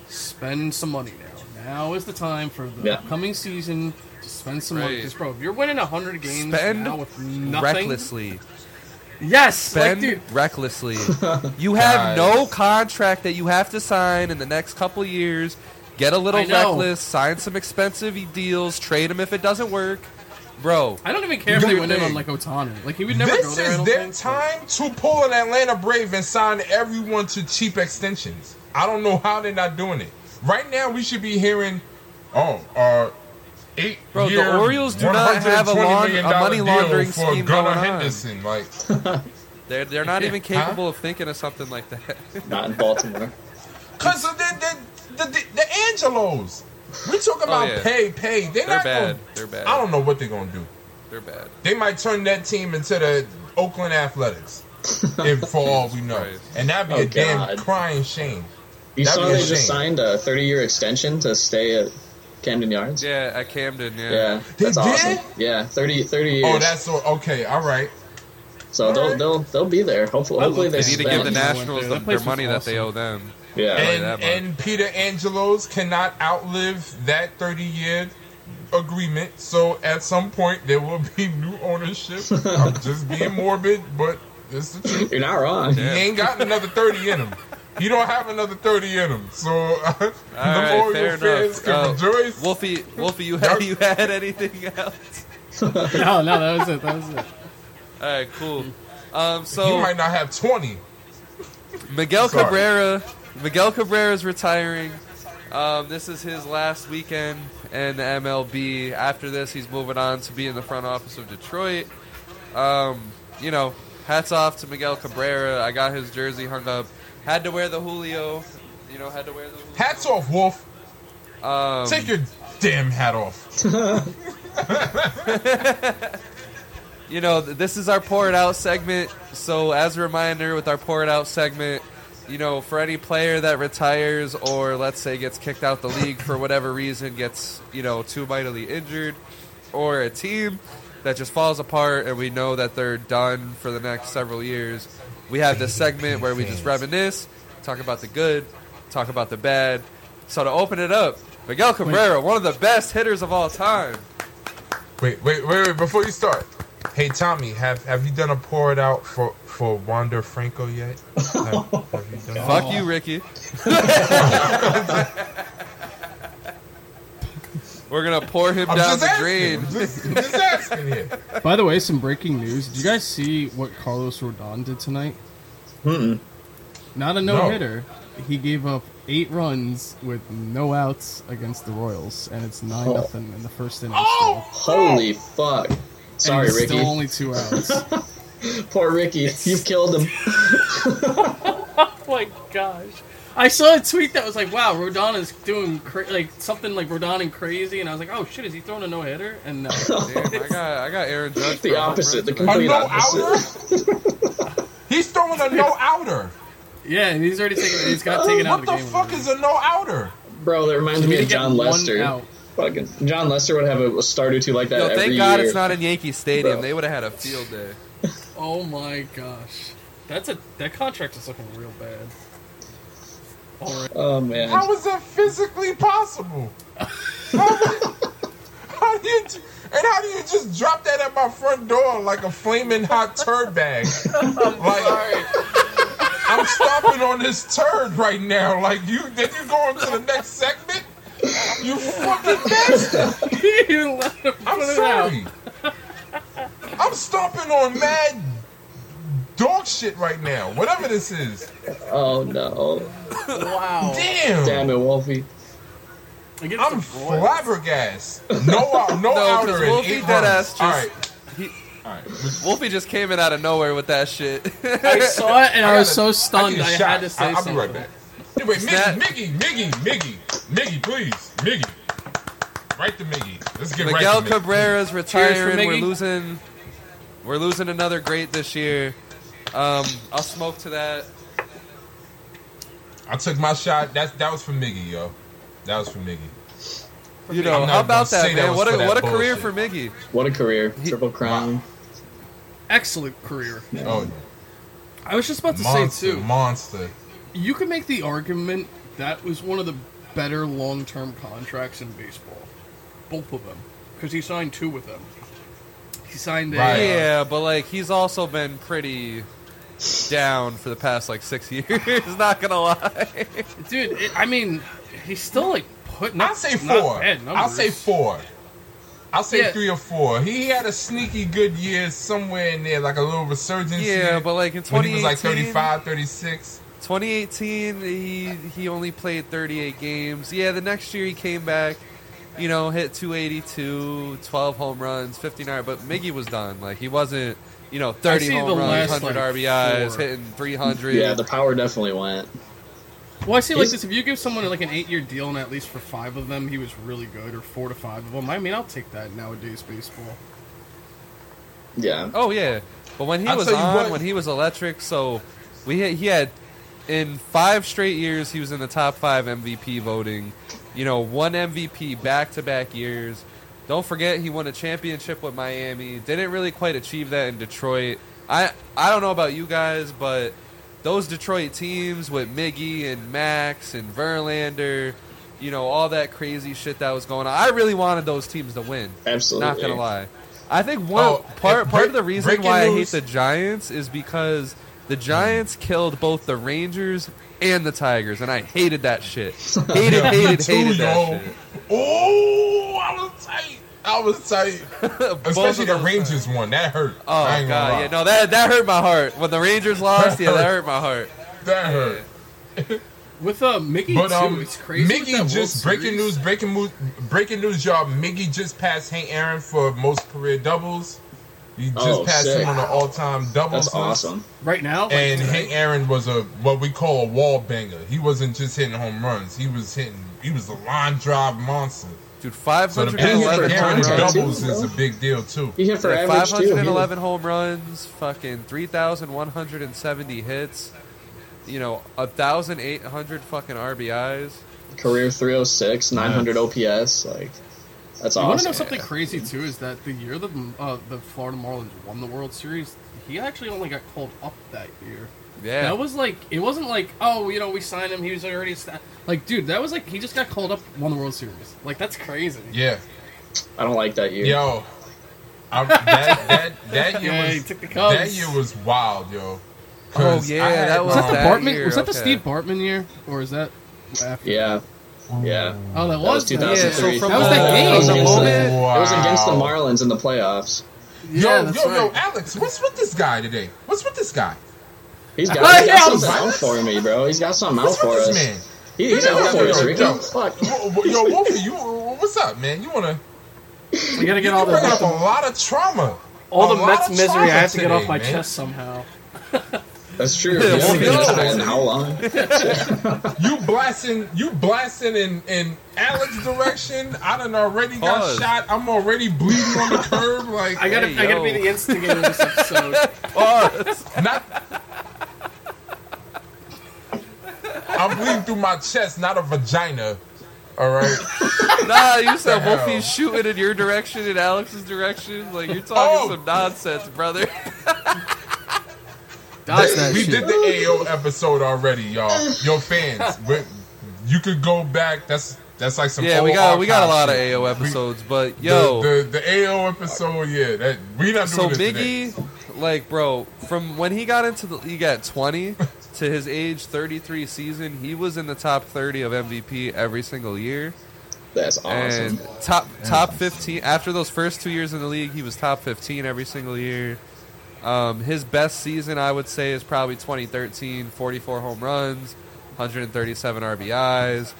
spend some money now. Now is the time for the Yeah. upcoming season to spend some money. Right. Because bro, if you're winning hundred games Spend now with nothing, recklessly. yes, Spend like dude, recklessly. <laughs> You have no contract that you have to sign in the next couple years. Get a little reckless. Sign some expensive deals. Trade him if it doesn't work, bro. I don't even care if they Good win in on like Ohtani. Like he would never this go there. I is their think, but- time to pull an Atlanta Brave and sign everyone to cheap extensions. I don't know how they're not doing it. Right now, we should be hearing, oh, uh, eight Bro, the year, Orioles do not have a $120 laun- million a money deal laundering for scheme Gunnar going on. Like, <laughs> They're they're not even <laughs> Huh? capable of thinking of something like that. Not in Baltimore. <laughs> Cause the the, the, the, the Angelos. We talk about Oh, yeah. pay, pay. They're, They're not bad. Gonna, They're bad. I don't know what they're gonna do. They're bad. They might turn that team into the Oakland Athletics, if for all we know, Christ. and that'd be Oh, a damn crying shame. You That'd saw they just signed a 30 year extension to stay at Camden Yards. Yeah, at Camden. Yeah. Yeah, They that's did? awesome. Yeah, 30, 30 years. Oh, that's so, okay. All right. so they'll alright. theyll they'll be there. Hopefully, I hopefully they, They need to give the Nationals the, their was money that they owe them. Yeah, And that and Peter Angelos cannot outlive that thirty year agreement. So at some point there will be new ownership. <laughs> I'm just being morbid, but it's the truth. you're not wrong. He ain't got another thirty in him. He don't have another thirty in him. So <laughs> the right, Oriole fair fans enough. can Uh, rejoice. Wolfie, Wolfie, you had you had anything else? <laughs> No, no, that was it. That was it. All right, cool. Um, he so might not have twenty. Miguel Sorry. Cabrera, Miguel Cabrera is retiring. Um, this is his last weekend in the MLB. After this, he's moving on to be in the front office of Detroit. Um, you know, hats off to Miguel Cabrera. I got his jersey hung up. Had to wear the Julio. You know, had to wear the Julio. Hats off, Wolf. Um, Take your damn hat off. <laughs> <laughs> you know, this is our pour it out segment. So, as a reminder, with our pour it out segment, you know, for any player that retires or let's say gets kicked out the league for whatever reason, gets you know too mightily injured, or a team that just falls apart and we know that they're done for the next several years, we have this segment where we just reminisce, talk about the good, talk about the bad. So to open it up, Miguel Cabrera, one of the best hitters of all time. Wait, wait, wait, wait! Before you start, hey Tommy, have have you done a pour it out for for Wander Franco yet? Have, have you? Fuck you, Rickey. <laughs> <laughs> We're gonna pour him I'm down just the asking. drain. I'm just, I'm just asking here. <laughs> By the way, some breaking news. Did you guys see what Carlos Rodon did tonight? Mm-mm. Not a No. no hitter. He gave up eight runs with no outs against the Royals, and it's nine Oh. nothing in the first inning. Oh, Holy fuck! Sorry, and Rickey. Still only two <laughs> outs. Poor Rickey. You've killed him. <laughs> oh my gosh! I saw a tweet that was like, "Wow, Rodon is doing cra- like something like Rodon and crazy," and I was like, "Oh shit, is he throwing a no hitter?" And no, <laughs> Damn, I got I got Aaron Judge. The opposite, the tonight. a complete opposite. outer. He's throwing a <laughs> no outer. Yeah, and he's already taken. He's got taken out What of the room. What the game. fuck is a no outer? Bro, that reminds me of Jon Lester. Fucking Jon Lester would have a start or two like that Yo, every thank God year. it's not in Yankee Stadium. Bro. They would have had a field day. <laughs> Oh my gosh, that's a that contract is looking real bad. Alright. Oh man. How is that physically possible? how, how do you and how do you just drop that at my front door like a flaming hot turd bag? <laughs> like I'm stomping on this turd right now. Like you, then you go on to the next segment. You fucking bastard! <laughs> you let him I'm put sorry. I'm stomping on mad dog shit right now. Whatever this is. Oh no. Wow. Damn. Damn it, Wolfie. I'm flabbergasted. No, out, no, <laughs> No, outer 'cause in Wolfie eight dead runs. ass just- All right, He, all right. Wolfie just came in out of nowhere with that shit. I <laughs> saw it and I, was gotta- so stunned. need a I, shot. had to say I, I'll something. be right back. Hey, wait, Snap. Miggy, Miggy, Miggy, Miggy, Miggy, please, Miggy. Right to Miggy. Let's get Miguel right to Miggy. Cabrera's retiring. We're Miggy. losing. We're losing another great this year. Um, I'll smoke to that. I took my shot. That that was for Miggy, yo. That was for Miggy. You know, I'm how about that, say that man? What a what a career for Miggy. What a career. Triple crown. Excellent career. Oh, I was just about to monster, say too. monster. You could make the argument that was one of the better long-term contracts in baseball. Both of them, because he signed two with them. He signed a. Right. uh, Yeah, but like he's also been pretty down for the past like six <laughs> years. Not gonna lie. dude. It, I mean, he's still like putting. I'll say not four. bad I'll say four. I'll say Yeah. three or four. He had a sneaky good year somewhere in there, like a little resurgence. Yeah, year but like in when he was like 2018 35, 36. 2018, he he only played 38 games. Yeah, the next year he came back, you know, hit 282, 12 home runs, 59. But Miggy was done. Like he wasn't, you know, 30 see home the runs, 100 like, RBIs, four. hitting 300. Yeah, the power definitely went. Well, I see like He's- this. If you give someone like an eight-year deal and at least for five of them he was really good, or four to five of them, I mean, I'll take that nowadays baseball. Yeah. Oh yeah, but when he I'll was on, what- when he was electric, so we had, he had in five straight years he was in the top five MVP voting. You know, one MVP back to back years. Don't forget he won a championship with Miami. Didn't really quite achieve that in Detroit. I I don't know about you guys, but those Detroit teams with Miggy and Max and Verlander, you know, all that crazy shit that was going on. I really wanted those teams to win. Absolutely. Not gonna lie. I think one Oh, part and part of the reason breaking why I hate the Giants is because the Giants killed both the Rangers and the Tigers, and I hated that shit. Hated, Yeah, <laughs> hated, too, hated yo. that Oh, I was tight. I was tight. <laughs> Especially the Rangers times. one. That hurt. Oh I ain't gonna god, lie. yeah, no, that that hurt my heart when the Rangers lost. Yeah, that hurt my heart. That hurt. <laughs> With uh, Miggy But too, um, it's crazy. with that Miggy World just breaking Series. news, breaking news, breaking news, y'all. Miggy just passed Hank Aaron for most career doubles. He just Oh, passed sick. him on the all-time doubles. That's list. awesome. right now. Like, And today. Hank Aaron was a what we call a wall banger. He wasn't just hitting home runs. He was hitting. He was a line drive monster. Dude, So five the hundred And and he hit for eleven Hank Aaron home in runs. too, doubles is a big deal too. He hit for Yeah, average Five too. hundred and He- eleven home runs, fucking three thousand one hundred and seventy hits. You know, a thousand eight hundred fucking RBIs. Career 306, 900 OPS. Like, that's You want to know something crazy too? Is that the year that uh, the Florida Marlins won the World Series, he actually only got called up that year. Yeah, That was like it wasn't like oh you know we signed him he was already sta- like dude that was like he just got called up won the World Series like that's crazy. Yeah, I don't like that year. yo, I, that that that <laughs> year Yeah, was he took the Cubs. that year was wild, yo. Oh yeah, had that was Was that the that Bartman? year, was that the okay. Steve Bartman year or is that after? Yeah. Yeah. Oh, oh, that That was was that. 2003. Yeah, so That was that the- game. It was, the against the, moment- it was against the Marlins in the playoffs. Yeah, yo, that's yo, yo. Alex, what's with this guy today? What's with this guy? He's <laughs> got, Oh, he's got yeah, something what? out for me, bro. He's got something out for us. man? He, he's Yo, out for us, yo, Rickey. yo. Fuck. Wo- wo- Yo, Wolfie, you what's up, man? You wanna We gotta you get all the, bring up a lot of trauma. all the Mets misery I have to get off my chest somehow. <laughs> That's true. Yeah, you know, how long? you blasting, you blasting in in Alex's direction. I done already got Pause. shot. I'm already bleeding on the curb. Like I gotta, hey, I gotta be the instigator this episode. <laughs> Pause. Not. I'm bleeding through my chest, not a vagina. All right. <laughs> nah, you said Wolfie's shooting in your direction and Alex's direction. Like you're talking oh. some nonsense, brother. <laughs> Dodge that we shit. did the AO episode already, y'all. Yo, fans, you could go back. That's that's like some. yeah, we got we got a archive lot of shit. AO We- episodes, but yo, the, the the AO episode, yeah, that we not so doing this today. Like bro, from when he got into the league at 20 to his age 33 season, he was in the top 30 of MVP every single year. That's awesome. And top top 15 after those first two years in the league, he was top 15 every single year. Um, his best season, I would say, is probably 2013, 44 home runs, 137 RBIs.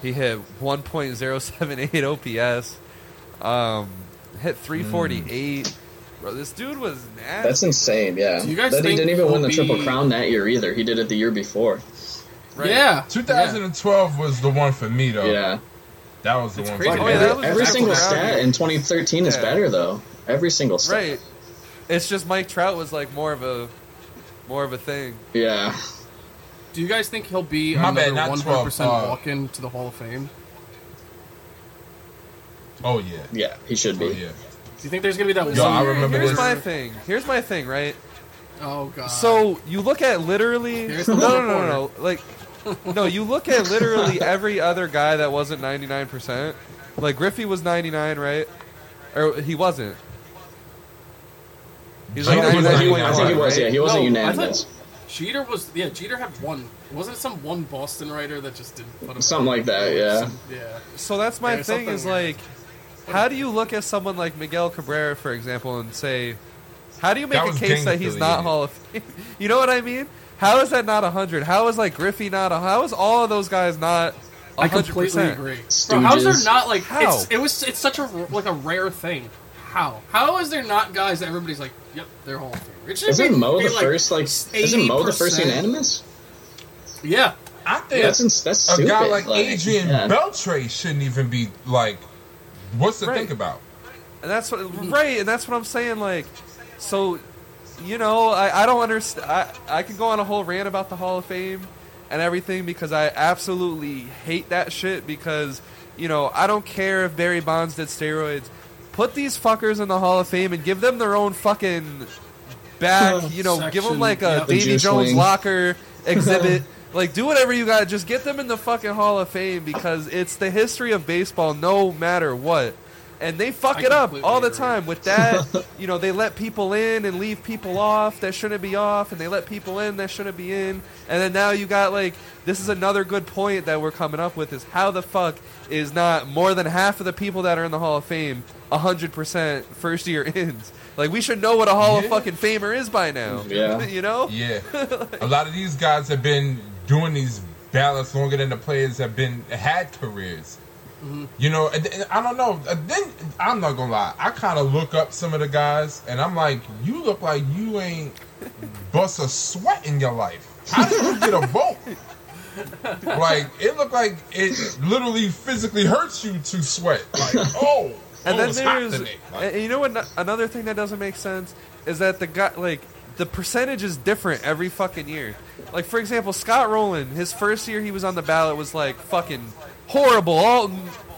He hit 1.078 OPS. Um, hit 348. Bro, this dude was nasty. That's insane. Yeah. Do you guys that he didn't even win the he'll triple crown that year either. He did it the year before. Right. Yeah. 2012 was the one for me though. Yeah. that was the It's one. crazy. For Oh, yeah, every that was every exactly single stat mean. in 2013 is better though. Every single stat. Right. It's just Mike Trout was like more of a more of a thing. Yeah. Do you guys think he'll be My another bad, not 100% 12, uh, walk in to the Hall of Fame? Oh yeah, Yeah. He should be. oh yeah. Do you think there's gonna be that Yo. I remember Here's this. my thing. Here's my thing, right? Oh god. So you look at literally no no no no no like no you look at literally <laughs> every other guy that wasn't ninety nine percent. Like Griffey was ninety nine, right? Or he wasn't. He was like Jeter was 99.1, 99, I think he was. right? Yeah. He wasn't No, I unanimous. Jeter was. Yeah, Jeter had one. Wasn't it some one Boston writer that just didn't put him? Something like that. Yeah. Yeah. So that's my There's thing is weird. like, how do you look at someone like Miguel Cabrera, for example, and say, how do you make a case that he's not. Hall of Fame? <laughs> You know what I mean? How is that not hundred? How is like Griffey not? A, how is all of those guys not? I hundred completely agree. Bro, how is there not like How? it's it was it's such a like a rare thing. How? How is there not guys that everybody's like, yep, they're Hall of Fame? It should Isn't be- Mo be the first like? Isn't Mo the first unanimous? Yeah. I think That's ins- that's a stupid. guy like, Adrian yeah. Beltre shouldn't even be like. What's to Right. think about? And that's what right, and that's what I'm saying. Like, so, you know, I, I don't understand. I I can go on a whole rant about the Hall of Fame and everything because I absolutely hate that shit. Because you know, I don't care if Barry Bonds did steroids. Put these fuckers in the Hall of Fame and give them their own fucking back. You know, give them like a yeah. The Davy Jones wing. locker <laughs> exhibit. Like, do whatever you got. Just get them in the fucking Hall of Fame because it's the history of baseball, no matter what. And they fuck I it up all the agree. time with that. <laughs> you know, they let people in and leave people off that shouldn't be off, and they let people in that shouldn't be in. And then now you got like this is another good point that we're coming up with is how the fuck is not more than half of the people that are in the Hall of Fame hundred percent first year <laughs> ins. Like we should know what a Hall of fucking Famer is by now. Yeah. <laughs> you know. Yeah, a lot of these guys have been doing these ballots longer than the players have been had careers. You know, and, and I don't know. uh, Then I'm not gonna lie. I kind of look up some of the guys, and I'm like, you look like you ain't bust a sweat in your life. How did you get a vote? like it looked like it literally physically hurts you to sweat. Like <laughs> oh, And oh, then there's. Like, and you know what? Another thing that doesn't make sense is that the guy, like, the percentage is different every fucking year. Like, for example, Scott Rolen, his first year he was on the ballot was like fucking horrible, all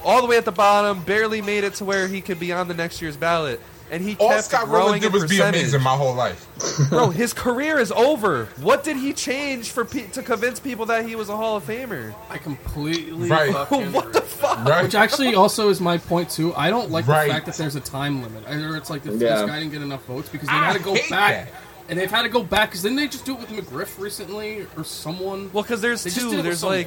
all the way at the bottom, barely made it to where he could be on the next year's ballot, and he all kept Scott growing Rolen did in was be amazing my whole life. <laughs> Bro, his career is over. What did he change for pe- to convince people that he was a Hall of Famer? I completely Right. fucking <laughs> what the fuck? Right? Which actually also is my point too. I don't like Right. the fact that there's a time limit, or it's like if Yeah. this guy didn't get enough votes because they had to go back, that. and they've had to go back because then they just do it with McGriff recently or someone. Well, because there's They two. it with There's someone.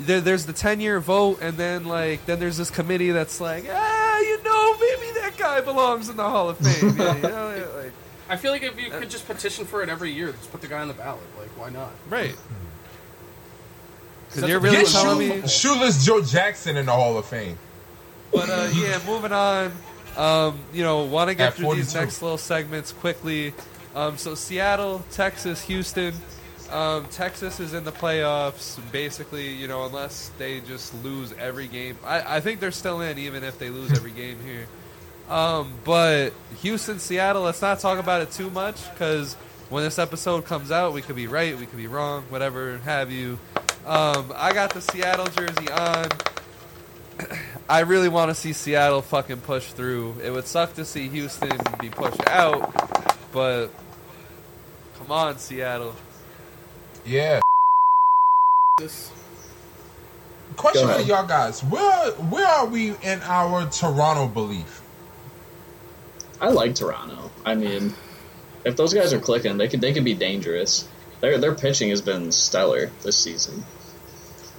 Like there, there's the ten year vote, and then like then there's this committee that's like, ah, you know, maybe that guy belongs in the Hall of Fame. yeah, you know, <laughs> like, I feel like if you could just petition for it every year, just put the guy on the ballot. Like, why not? right. Because you're really Get telling me. shoeless Joe Jackson in the Hall of Fame. But uh, <laughs> yeah, moving on. Um, you know, want to get At through these next little segments quickly. Um, so Seattle, Texas, Houston. Um, Texas is in the playoffs, basically. You know, unless they just lose every game. I, I think they're still in, even if they lose every game here. Um, but Houston, Seattle. Let's not talk about it too much because when this episode comes out, we could be right, we could be wrong, whatever have you. Um, I got the Seattle jersey on. <clears throat> I really want to see Seattle fucking push through. It would suck to see Houston be pushed out, but come on, Seattle. Yeah. This Question for y'all guys: Where where are we in our Toronto belief? I like Toronto. I mean, if those guys are clicking, they could they could be dangerous. Their their pitching has been stellar this season.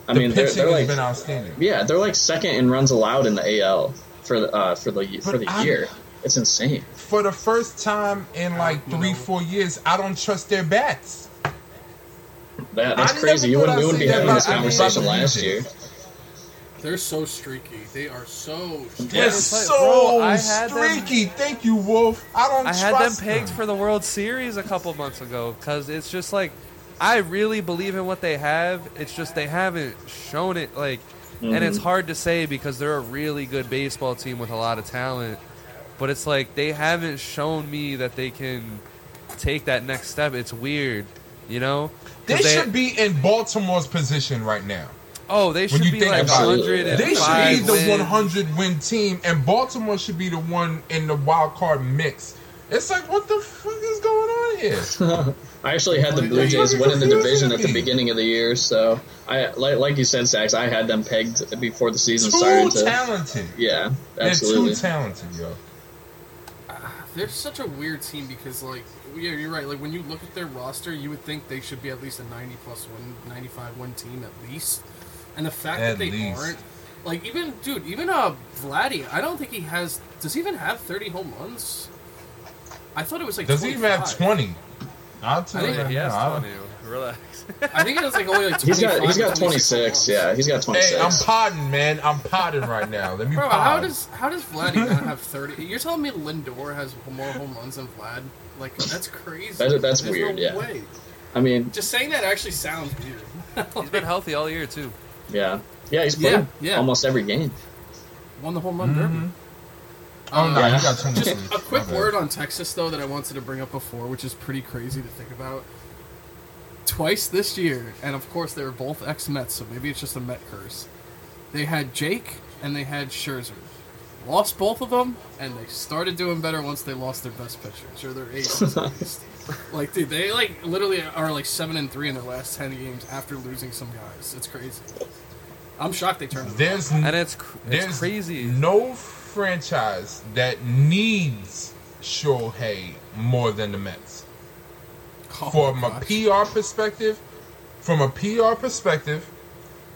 I the mean, they're, they're like been outstanding. yeah, they're like second in runs allowed in the AL for the uh, for the for the I'm- year. It's insane. For the first time in like three, four years, I don't trust their bats. That, that's I crazy. You wouldn't we I'd wouldn't be having this about- I mean, conversation last Blue year. They're so streaky. They are so. Streaky. They're so bro, I had them- streaky. Thank you, Wolf. I don't I had them trust pegged for the World Series a couple months ago because it's just like I really believe in what they have. It's just they haven't shown it like, and it's mm-hmm. hard to say because they're a really good baseball team with a lot of talent. But it's like they haven't shown me that they can take that next step. It's weird, you know. 'Cause They should be in Baltimore's position right now. Oh, they should you be think like about hundred and They should be the wins. 100 win team, and Baltimore should be the one in the wild card mix. It's like, what the fuck is going on here? <laughs> I actually had the Blue Jays winning the division at the beginning of the year, so I like like you said, Sax. I had them pegged before the season Too started. Too talented. yeah, They're absolutely. too talented, yo. They're such a weird team because, like, yeah, you're right. Like, when you look at their roster, you would think they should be at least a 90 plus one, 95 one team at least. And the fact at that they least. aren't, like, even, dude, even uh, Vladdy, I don't think he has, does he even have 30 home runs? I thought it was like, does 25. he even have 20? I'll tell you, yeah, Relax. I think it was like only like 25 He's got he's or got 26 26. home runs. Yeah, he's got 26. Hey, I'm podding, man. I'm podding right now. Let me Bro, pod. how does how does Vladdy not have 30? You're telling me Lindor has more home runs than Vlad? Like that's crazy. That- that's There's weird, No yeah. way. I mean, Just saying that actually sounds weird. <laughs> He's been healthy all year too. yeah, yeah, he's Yeah, played yeah. almost every game. Won the home run derby. Mm-hmm. Oh, no, Yeah. you got 20. Just a quick word on Texas though that I wanted to bring up before, which is pretty crazy to think about. Twice this year, and of course they were both ex Mets, so maybe it's just a Met curse. They had Jake and they had Scherzer. Lost both of them, and they started doing better once they lost their best pitchers or their aces. <laughs> at least. like, dude, they like literally are like seven and three in their last ten games after losing some guys. It's crazy. I'm shocked they turned. it There's, And it's cr- it's there's crazy. no franchise that needs Shohei more than the Mets. Oh, From a. PR perspective, from a PR perspective,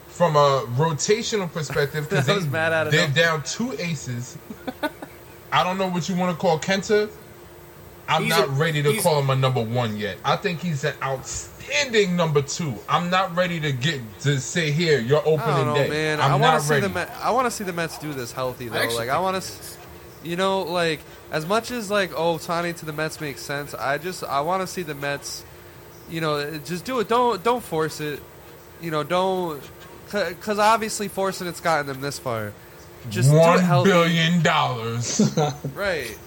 from a rotational perspective, because <laughs> That was mad out of they're nowhere. down two aces. I don't know what you want to call Kenta. I'm He's not a- ready to call him a number one yet. I think he's an outstanding number two. I'm not ready to get to say here your opening I know, day. man. I'm I not want to see the I want to see the Mets do this healthy though. actually Like I want they to, you know, like as much as like oh Tani to the Mets makes sense. I just I want to see the Mets, you know, eh, just do it. Don't don't force it. You know, don't because obviously forcing it's gotten them this far. Just do it billion dollars. <laughs> right?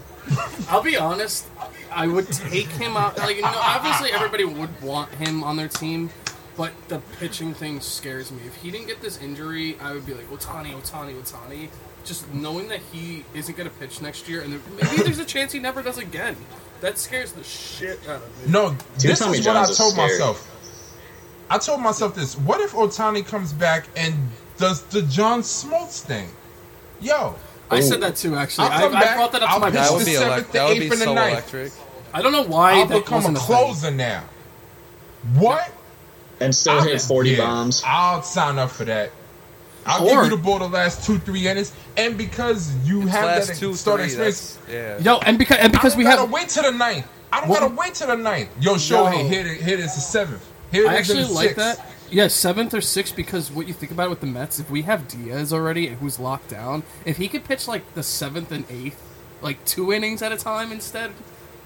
I'll be honest. I would take him out. Like, you know, obviously everybody would want him on their team, but the pitching thing scares me. If he didn't get this injury, I would be like, Ohtani, Ohtani, Ohtani. Just knowing that he isn't going to pitch next year, and there, maybe there's a chance he never does again. That scares the shit out of me. No, Dude, this Tommy is what I told scary. myself. I told myself this. What if Ohtani comes back and does the John Smoltz thing? Yo, I Ooh. said that too. Actually, I'll I, come I brought that up I'll to my pitch That the would be seventh, elect- the that would eighth, be and the so ninth. electric. I don't know why I'll that become a wasn't thing. closer now. What? And still I'll- hit ah, 40 yeah, bombs. I'll sign up for that. I'll Or- give you the ball the last two, three innings, and because you have that two, starting three. experience, yeah. Yo, and because and because I we don't have gotta wait to the ninth. I don't Well- gotta wait to the ninth. Yo, Shohei, Yo. here, it- here it is the seventh. Here it I is actually the like sixth. that. Yeah, seventh or sixth because what you think about it with the Mets, if we have Diaz already and who's locked down, if he could pitch like the seventh and eighth, like two innings at a time instead,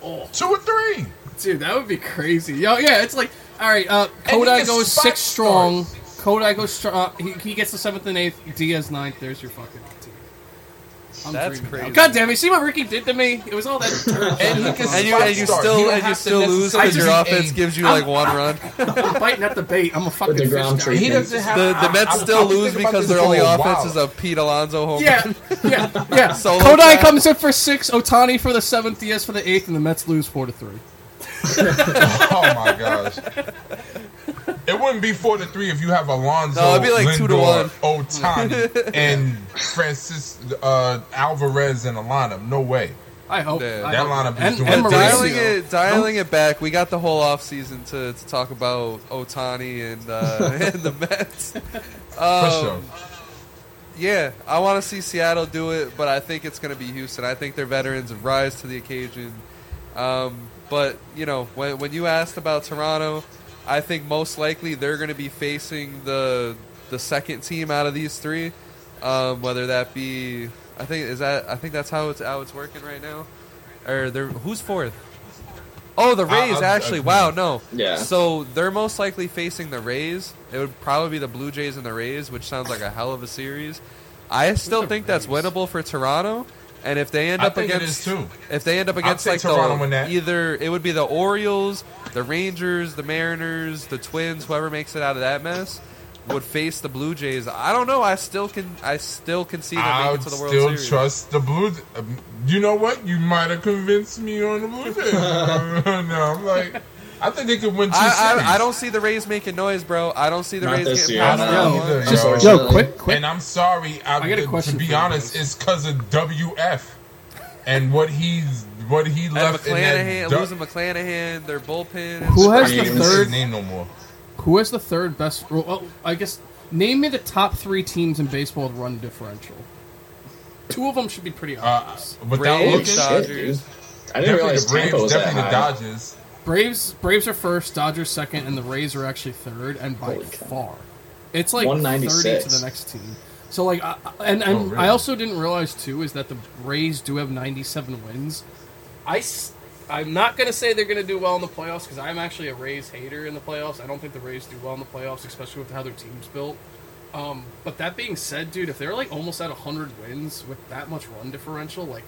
oh, Two or three. dude, that would be crazy. Yo, yeah, it's like all right, uh, Kodai goes spot six strong. start. Kodai goes strong. Uh, he, he gets the seventh and eighth. Diaz ninth. There's your fucking team. I'm That's dreaming now. crazy. God damn it! See what Rickey did to me? It was all that <laughs> dirt. And he can And you and you still You and you still lose necessarily because your offense a- gives you like one run. I'm biting at the bait. I'm a fucking the fish ground guy. He doesn't have The the Mets I- I still was lose because this their only for a offense while. is a Pete Alonso home Yeah, run. <laughs> yeah, yeah. <laughs> Solo Kodai fly. comes in for six, Ohtani for the seventh, Diaz for the eighth, and the Mets lose four to three. <laughs> Oh my gosh. It wouldn't be four to three if you have Alonso, No, it'd be like two to Lindor, one. Ohtani, <laughs> and Francis uh, Alvarez in a lineup. No way. I hope Yeah. I That hope. lineup is and, doing and Mauricio. dialing it dialing it back. We got the whole off season to, to talk about Ohtani and uh, <laughs> and the Mets. For Um, sure. Yeah, I want to see Seattle do it, but I think it's going to be Houston. I think their veterans rise to the occasion. Um, but you know, when when you asked about Toronto, I think most likely they're going to be facing the the second team out of these three, um, whether that be I think is that I think that's how it's how it's working right now, or they're who's fourth. Oh, the Rays I- actually. I- wow, no. Yeah. So they're most likely facing the Rays. It would probably be the Blue Jays and the Rays, which sounds like a hell of a series. I still the think that's winnable for Toronto. And if they end I up think against is too. if they end up against like Toronto the win that. either it would be the Orioles, the Rangers, the Mariners, the Twins, whoever makes it out of that mess would face the Blue Jays. I don't know. I still can I still can see them I make would it to the World still Series. trust the Blue. um, You know what? You might have convinced me on the Blue Jays. <laughs> <laughs> no, I'm like, I think they could win two series. I, I, I don't see the Rays making noise, bro. I don't see the Not Rays this getting year, past no. round Yo, one. either, Just, yo. yo, Unfortunately. quick, quick. And I'm sorry. I, I got a to question be for you honest, guys. it's because of WF and what he's what he And left in that. McClanahan, du- losing McClanahan, their bullpen. Who I has can't the even say his third? name no more. Who has the third best? Well, well, I guess name me the top three teams in baseball with run differential. Two of them should be pretty Uh, obvious. without Braves, looking, Shit, Dodgers. dude. I didn't definitely realize the Braves, Tampa was that definitely the high. Dodgers. Braves Braves are first, Dodgers second, and the Rays are actually third, and by Holy cow. far, it's like thirty to the next team. So like, I, I- and and Oh, really? I also didn't realize too is that the Rays do have ninety-seven wins. I I'm not gonna say they're gonna do well in the playoffs because I'm actually a Rays hater in the playoffs. I don't think the Rays do well in the playoffs, especially with how their team's built. Um, but that being said, dude, if they're like almost at hundred wins with that much run differential, like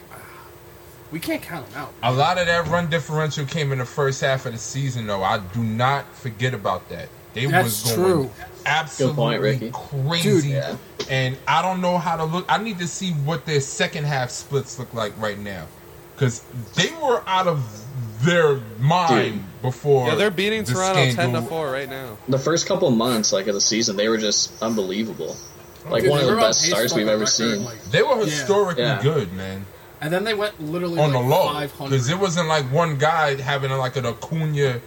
we can't count them out. A lot of that run differential came in the first half of the season, though. I do not forget about that. They That's was going true. absolutely point, Rickey. crazy. Dude. Yeah. And I don't know how to look. I need to see what their second half splits look like right now, because they were out of their mind Dude. before. Yeah, they're beating the Toronto ten to four right now. The first couple months, like of the season, they were just unbelievable. Oh, like Dude, one of the best pace starts we've ever record, seen. like- They were historically Yeah. good, man. And then they went literally On like the low, 500. because it wasn't like one guy having like an Acuna,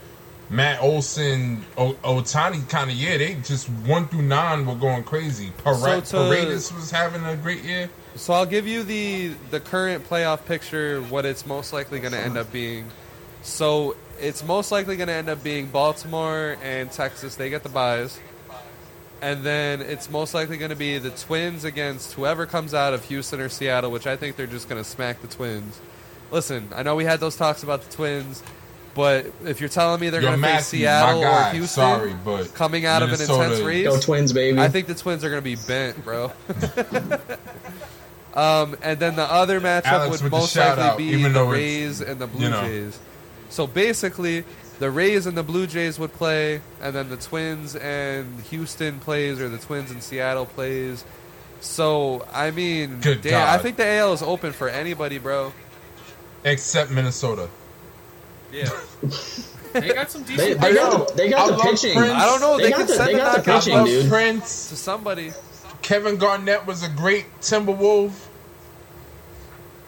Matt Olson, o- Ohtani kind of year. They just one through nine were going crazy. Pare- So to- Paredes was having a great year. So I'll give you the the current playoff picture. What it's most likely going to end up being. So it's most likely going to end up being Baltimore and Texas. They get the buys. And then it's most likely going to be the Twins against whoever comes out of Houston or Seattle, which I think they're just going to smack the Twins. Listen, I know we had those talks about the Twins, but if you're telling me they're Yo, going to face Seattle my guy, or Houston sorry, but coming out of an intense race, Go Twins, baby. I think the Twins are going to be bent, bro. <laughs> um, and then the other matchup Alex would most likely out, be the Rays and the Blue you know. Jays. So basically, the Rays and the Blue Jays would play, and then the Twins and Houston plays, or the Twins and Seattle plays. So I mean, Good damn, I think the AL is open for anybody, bro. except Minnesota. Yeah, <laughs> they got some decent. they I got the, they got I the love pitching. Prince. I don't know. They, They could got the- send they got the pitching, I love dude. Prince. to somebody. Kevin Garnett was a great Timberwolf.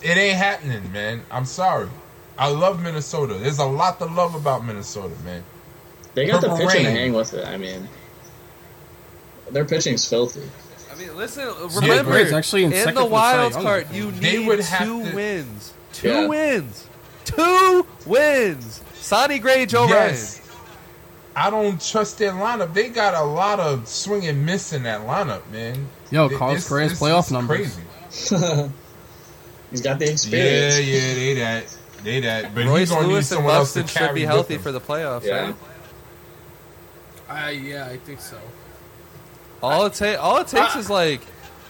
It ain't happening, man. I'm sorry. I love Minnesota. There's a lot to love about Minnesota, man. They got the Purple pitching to hang with it. I mean, their pitching's filthy. I mean, listen. Yeah, Remember, Braves actually in in the wild card, you think. They need would two to- wins. Two Yeah. wins. Two wins. Sonny Gray, Joe yes. I don't trust their lineup. They got a lot of swing and miss in that lineup, man. Yo, Carlos this- Correa's playoff is numbers. Crazy. <laughs> He's got the experience. Yeah, yeah, they that, they that. But Ryan. he's Royce gonna need Lewis and someone else to Buxton should be healthy for the playoffs. Yeah. Right? Uh, yeah, I think so. All it ta- all it takes is like,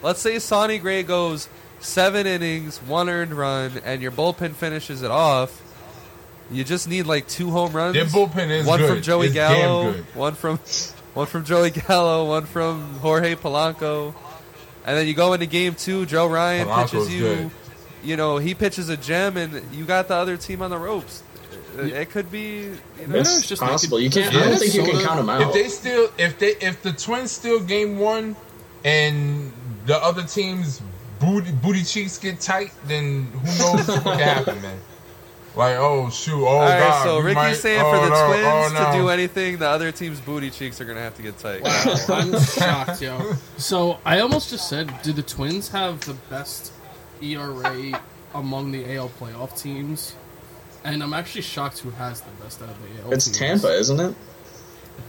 let's say Sonny Gray goes seven innings, one earned run, and your bullpen finishes it off, you just need like two home runs. Their bullpen is one good. from Joey It's damn Gallo, good. one from one from Joey Gallo, one from Jorge Polanco, and then you go into game two. Joe Ryan Polanco's pitches you. good. You know he pitches a gem, and you got the other team on the ropes. Uh, it, it could be. You know, It's it's just possible. You can't. I don't Yeah. think you can count them out. If they still, if they, if the Twins steal Game One, and the other team's booty booty cheeks get tight, then who knows what can <laughs> happen, man? Like, oh shoot, oh All right, god. so Rickey's might- saying oh, for the no, Twins oh, no. to do anything, the other team's booty cheeks are gonna have to get tight. I'm <laughs> shocked, yo. So I almost just said, do the Twins have the best ERA among the AL playoff teams? And I'm actually shocked who has the best out of the AL it's teams. Tampa, isn't it?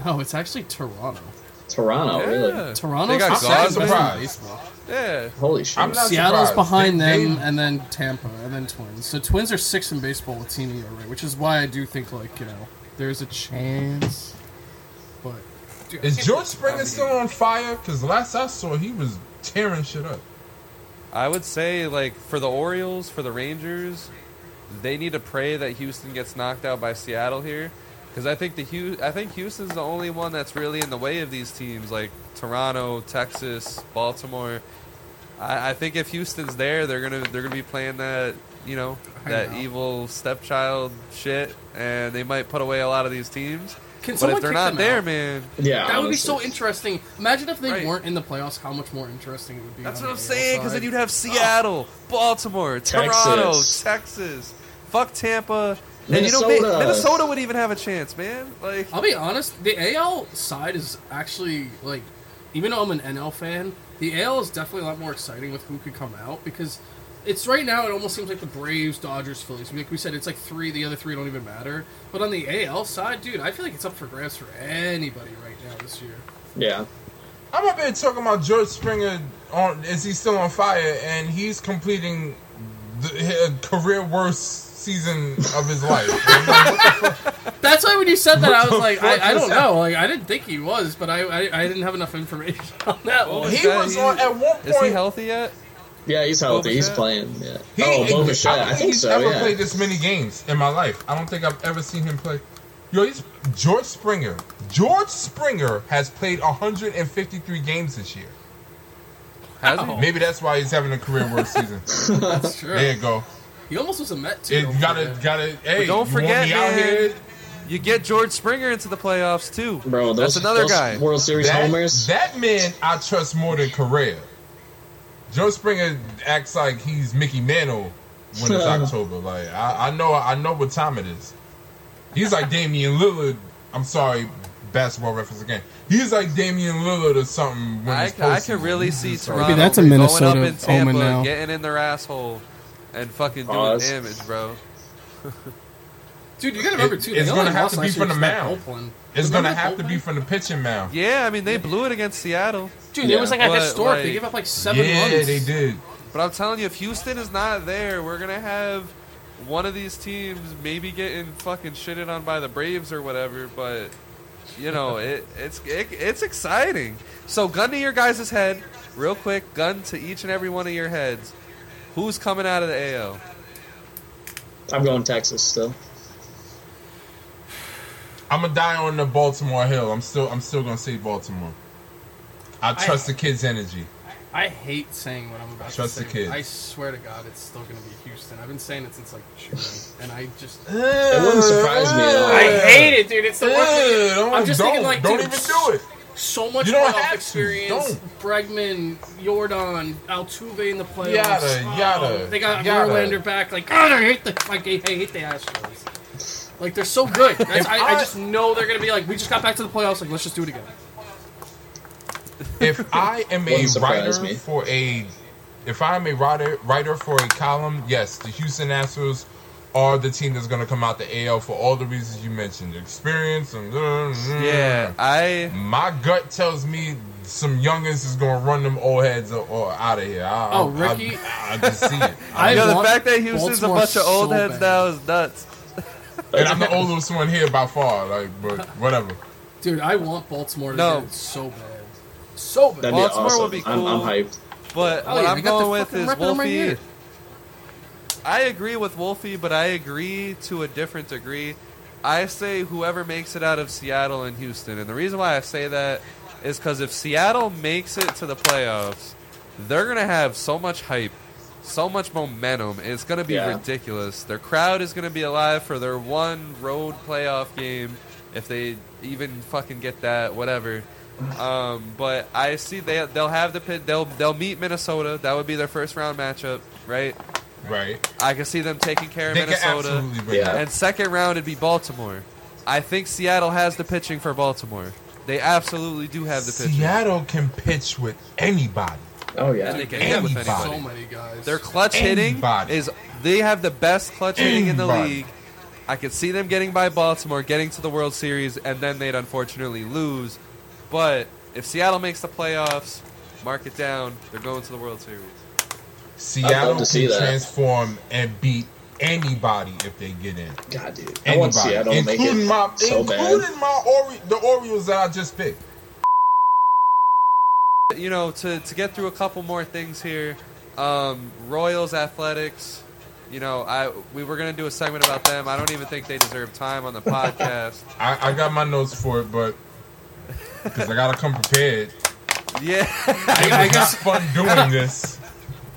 No, it's actually Toronto. Toronto, yeah. really? Toronto's They got the God second best in surprised. baseball. Yeah. Holy shit! I'm not Seattle's surprised. behind They- them, they- and then Tampa, and then Twins. So Twins are six in baseball with team ERA, which is why I do think like you know there's a chance. But dude, Is can't George believe- Springer still on fire? Because last I saw, he was tearing shit up. I would say like for the Orioles, for the Rangers, they need to pray that Houston gets knocked out by Seattle here, because I think the I think Houston's the only one that's really in the way of these teams like Toronto, Texas, Baltimore. I, I think if Houston's there, they're gonna they're gonna be playing that you know that know. evil stepchild shit, and they might put away a lot of these teams. Can But someone if they're not there, out? man, yeah, That would be so interesting. Imagine if they Right. weren't in the playoffs, how much more interesting it would be. That's what I'm saying. Because then you'd have Seattle, Baltimore, Toronto, Texas. Texas. Fuck Tampa. And you know, Minnesota. Minnesota would even have a chance, man. Like, I'll be honest, the AL side is actually like, even though I'm an NL fan, the AL is definitely a lot more exciting with who could come out because it's right now. It almost seems like the Braves, Dodgers, Phillies. Like we said, it's like three. The other three don't even matter. But on the AL side, dude, I feel like it's up for grabs for anybody right now this year. Yeah, I'm up here talking about George Springer. On is he still on fire? And he's completing the career worst season of his life. Like, what the fuck? That's why when you said that, I was like, I, I don't know. Like I didn't think he was, but I I, I didn't have enough information <laughs> on that Well, one. He guy, was he- on at one point. is he healthy yet? Yeah, he's healthy. He's playing. Yeah. He, oh, he- Boba I Fett. don't I think think he's so. ever Yeah. played this many games in my life. I don't think I've ever seen him play. Yo, he's George Springer. George Springer has played 153 games this year. Has Wow. he? Maybe that's why he's having a career worst season. <laughs> That's true. There you go. He almost was a Met too. It, you gotta, forget. gotta. Hey, don't you want forget, me out man. here? You get George Springer into the playoffs too. Bro, those, That's another those guy. World Series That, homers. that man, I trust more than Correa. Joe Springer acts like he's Mickey Mantle when it's <laughs> October. Like I, I know, I know what time it is. He's like Damian Lillard. I'm sorry, basketball reference again. He's like Damian Lillard or something. When I, it's I can really see He's just like- Toronto that's a going Minnesota up in Tampa, now. getting in their asshole, and fucking doing Pause. damage, bro. <laughs> Dude, you gotta remember It- too. it's gonna have to be from the mound. It's Remember gonna have to be from the pitching mound. Yeah, I mean they blew it against Seattle, Dude, Yeah. it was like a But, historic. they gave up like seven yeah, runs. they did. but I'm telling you, if Houston is not there, we're gonna have one of these teams maybe getting fucking shitted on by the Braves or whatever. But you know, <laughs> it, it's it, it's exciting. So, gun to your guys' head, real quick. Gun to each and every one of your heads. Who's coming out of the AO? I'm going Texas still. I'm gonna die on the Baltimore Hill. I'm still, I'm still gonna say Baltimore. I trust the kid's energy. I hate saying what I'm about Trust to the say. kid. I swear to God, it's still gonna be Houston. I've been saying it since like June, and I just It wouldn't surprise me at all. I hate it, dude. It's the worst thing. I'm just thinking like, don't dude, even do it. So much You playoff experience. Don't. Bregman, Yordan, Altuve in the playoffs. Yada, yada, They got yada. Verlander back. Like, God, I hate the like, I hate the Astros. Like they're so good. <laughs> That's, I, I I- just know they're gonna be like, we just got back to the playoffs. Like, let's just do it again. If I am a writer me. for a, if I am a writer writer for a column, yes, the Houston Astros are the team that's gonna come out the AL for all the reasons you mentioned, experience and Yeah, I My gut tells me some youngins is gonna run them old heads or, or out of here. I, Oh, I, Rickey- I, I just see it. <laughs> I you know, the fact that Houston's Baltimore a bunch of old so heads bad. now is nuts. And I'm the oldest one here by far. Like, but whatever. Dude, I want Baltimore to No. get it so bad, so bad. That'd Baltimore awesome. would be I'm, I'm hyped. But Oh, what yeah, I'm got going with is record on my Wolfie. ear. I agree with Wolfie, but I agree to a different degree. I say whoever makes it out of Seattle and Houston. And the reason why I say that is because if Seattle makes it to the playoffs, they're going to have so much hype, so much momentum. It's going to be Yeah. ridiculous. Their crowd is going to be alive for their one road playoff game, if they even fucking get that, whatever. Um, but I see they they'll have the pit. They'll they'll meet Minnesota. That would be their first round matchup, right? Right. I can see them taking care of They Minnesota. Yeah. And second round would be Baltimore. I think Seattle has the pitching for Baltimore. They absolutely do have the pitching. Seattle can pitch with anybody. Oh And yeah. they can hit with Anybody. anybody. So many guys. Their clutch hitting is they have the best clutch hitting in the Anybody. league. I could see them getting by Baltimore, getting to the World Series, and then they'd unfortunately lose. But if Seattle makes the playoffs, mark it down. They're going to the World Series. Seattle to see can that. transform and beat anybody if they get in. God, dude. I Anybody, want Seattle to make including it my so bad. including my Ori- the Orioles that I just picked. You know, to, to get through a couple more things here, um, Royals Athletics. You know, I we were gonna do a segment about them. I don't even think they deserve time on the podcast. <laughs> I, I got my notes for it, but because I gotta come prepared. yeah, <laughs> It was not fun doing this.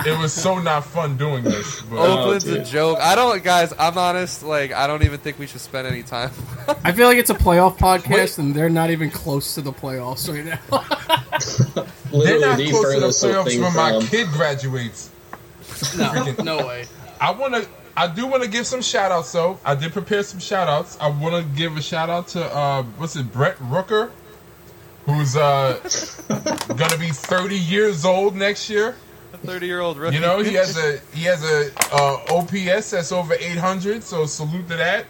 It was so not fun doing this. But uh, Oakland's a joke. I don't, guys. I'm honest. Like, I don't even think we should spend any time. <laughs> I feel like it's a playoff podcast, Wait. and they're not even close to the playoffs right now. They're Literally not the close to the playoffs when my from. kid graduates. <laughs> no, no way. I want to. I do want to give some shout outs though. I did prepare some shout outs. I want to give a shout out to uh what's it Brent Rooker who's uh <laughs> gonna be 30 years old next year. A 30 year old rookie. You know, he has a he has a uh, OPS that's over 800, so salute to that.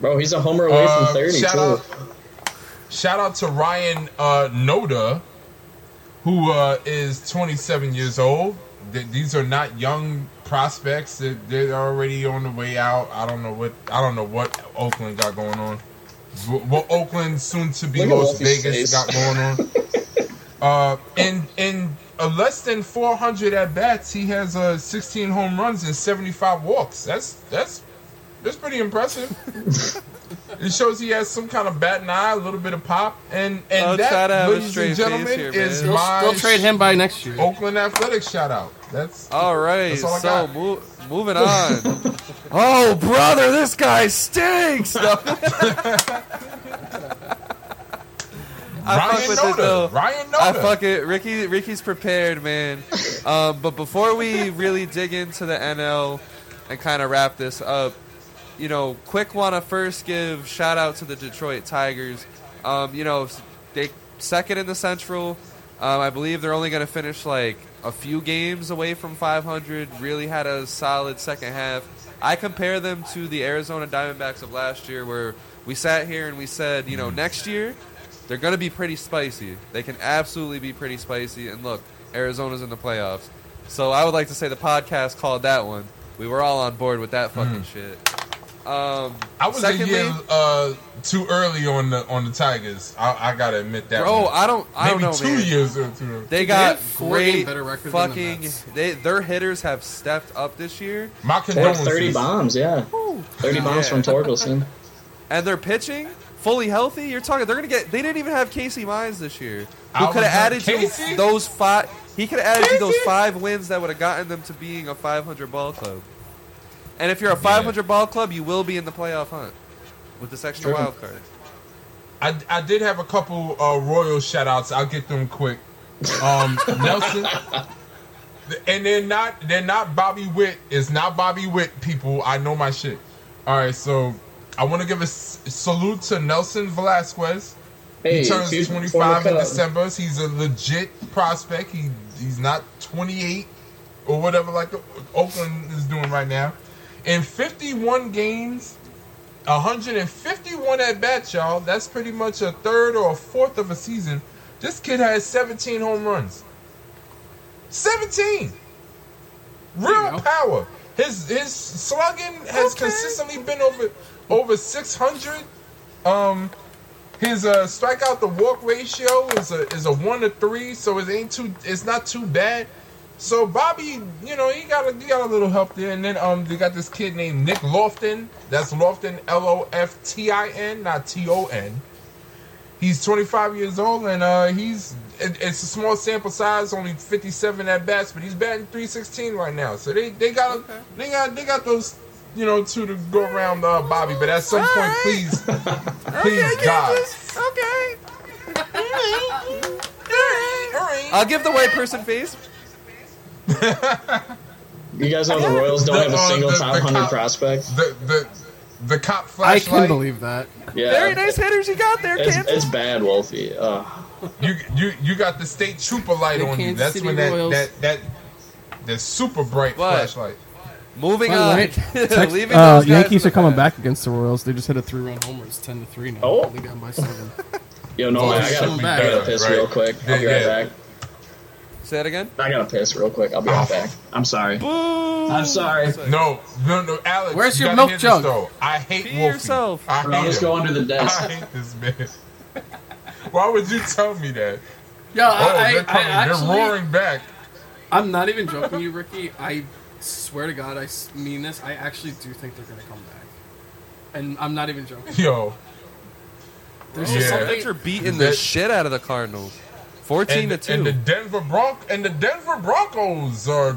Bro, he's a homer away Uh, from 30, shout too. out shout out to Ryan uh Noda who uh is 27 years old. Th- These are not young prospects. They're, they're already on the way out. I don't know what I don't know what Oakland got going on. What Oakland soon to be Las Vegas got going on. <laughs> Uh, in in uh, less than 400 at bats, he has uh, 16 home runs and 75 walks. That's that's that's pretty impressive. <laughs> it shows he has some kind of bat and eye, a little bit of pop, and and I'll that, try to have a ladies and gentlemen, here, is man. They'll, my they'll trade him by next year. Oakland Athletics shout out. That's All right, That's all I so got. mo- moving on. <laughs> oh, brother, this guy stinks. No. <laughs> I fuck Ryan with it, though. Noda. I fuck it. Rickey, Rickey's prepared, man. Um, but before we really dig into the NL and kind of wrap this up, you know, quick want to first give shout out to the Detroit Tigers. Um, you know, they second in the Central. Um, I believe they're only going to finish like a few games away from 500. Really had a solid second half. I compare them to the Arizona Diamondbacks of last year, where we sat here and we said, you know, next year they're going to be pretty spicy. They can absolutely be pretty spicy. And look, Arizona's in the playoffs. So I would like to say the podcast called that one. We were all on board with that fucking shit. Um, I was secondly, a year uh, too early on the on the Tigers. I, I gotta admit that. bro, one. I don't, I maybe don't know, two man. years or two. They They got have four game great better record than the fucking. Mets. They their hitters have stepped up this year, My condolences. 30 bombs, yeah. 30 bombs Yeah. from Torkelson. <laughs> and they're pitching fully healthy. You're talking. They're gonna get. They didn't even have Casey Mize this year. I Who could have added Casey? to those five? He could have added to those five wins that would have gotten them to being a 500 ball club. And if you're a 500 ball club, you will be in the playoff hunt with this extra True. wild card. I, I did have a couple uh, Royal shout outs. I'll get them quick. Um, <laughs> Nelson, and they're not they're not Bobby Witt. It's not Bobby Witt. People, I know my shit. All right, so I want to give a s- salute to Nelson Velasquez. Hey, he turns 25 in December. He's a legit prospect. He he's not 28 or whatever like Oakland is doing right now. In 51 games, 151 at bats, y'all. That's pretty much a third or a fourth of a season. This kid has 17 home runs. 17. you Real power. His his slugging has Okay. consistently been over over 600. Um, his uh, strikeout to walk ratio is a is a one to three, so it ain't too. It's not too bad. So Bobby, you know, he got a he got a little help there, and then um they got this kid named Nick Loftin. That's Loftin, L O F T I N, not T O N. He's 25 years old, and uh he's it, it's a small sample size, only 57 at best, but he's batting 316 right now. So they they got they got they got those you know two to go around uh, Bobby, but at some point, Alright. please, <laughs> please God. Okay. <laughs> Alright. I'll give the white person face. You guys know the Royals don't The- have a uh, single the- top the 100 cop- prospect. The the the cop I flashlight. can believe that. Yeah. Very nice hitters you got there, It's, Kansas. it's bad, Wolfie. Ugh. You you you got the state trooper light The on you. That's City when that, Royals. that that the super bright What? flashlight. Moving By the on. way, <laughs> Tex- uh, Yankees are coming past. back against the Royals. They just hit a three-run homer. It's ten to three now. Oh. Only down by seven. Yo, no, Oh, I gotta, be I gotta piss right? real quick. I'll be Yeah, right yeah. back. Say that again. I gotta piss real quick. I'll be right back. I'm sorry. Boo! I'm sorry. No, no, no, Alex. Where's you your gotta milk hear this, jug? though. I hate Pee Wolfie. yourself. I Bro, hate I'll just him. go under the <laughs> desk. I hate this man. <laughs> Why would you tell me that? Yo, Oh, I, they're I, coming. I actually, they're roaring back. I'm not even joking, you, Rickey. I swear to God, I s- mean this. I actually do think they're gonna come back, and I'm not even joking. Yo, There's Yeah. just Mets something. are beating the That- shit out of the Cardinals. 14 and, to 2. and the Denver Bronc and the Denver Broncos are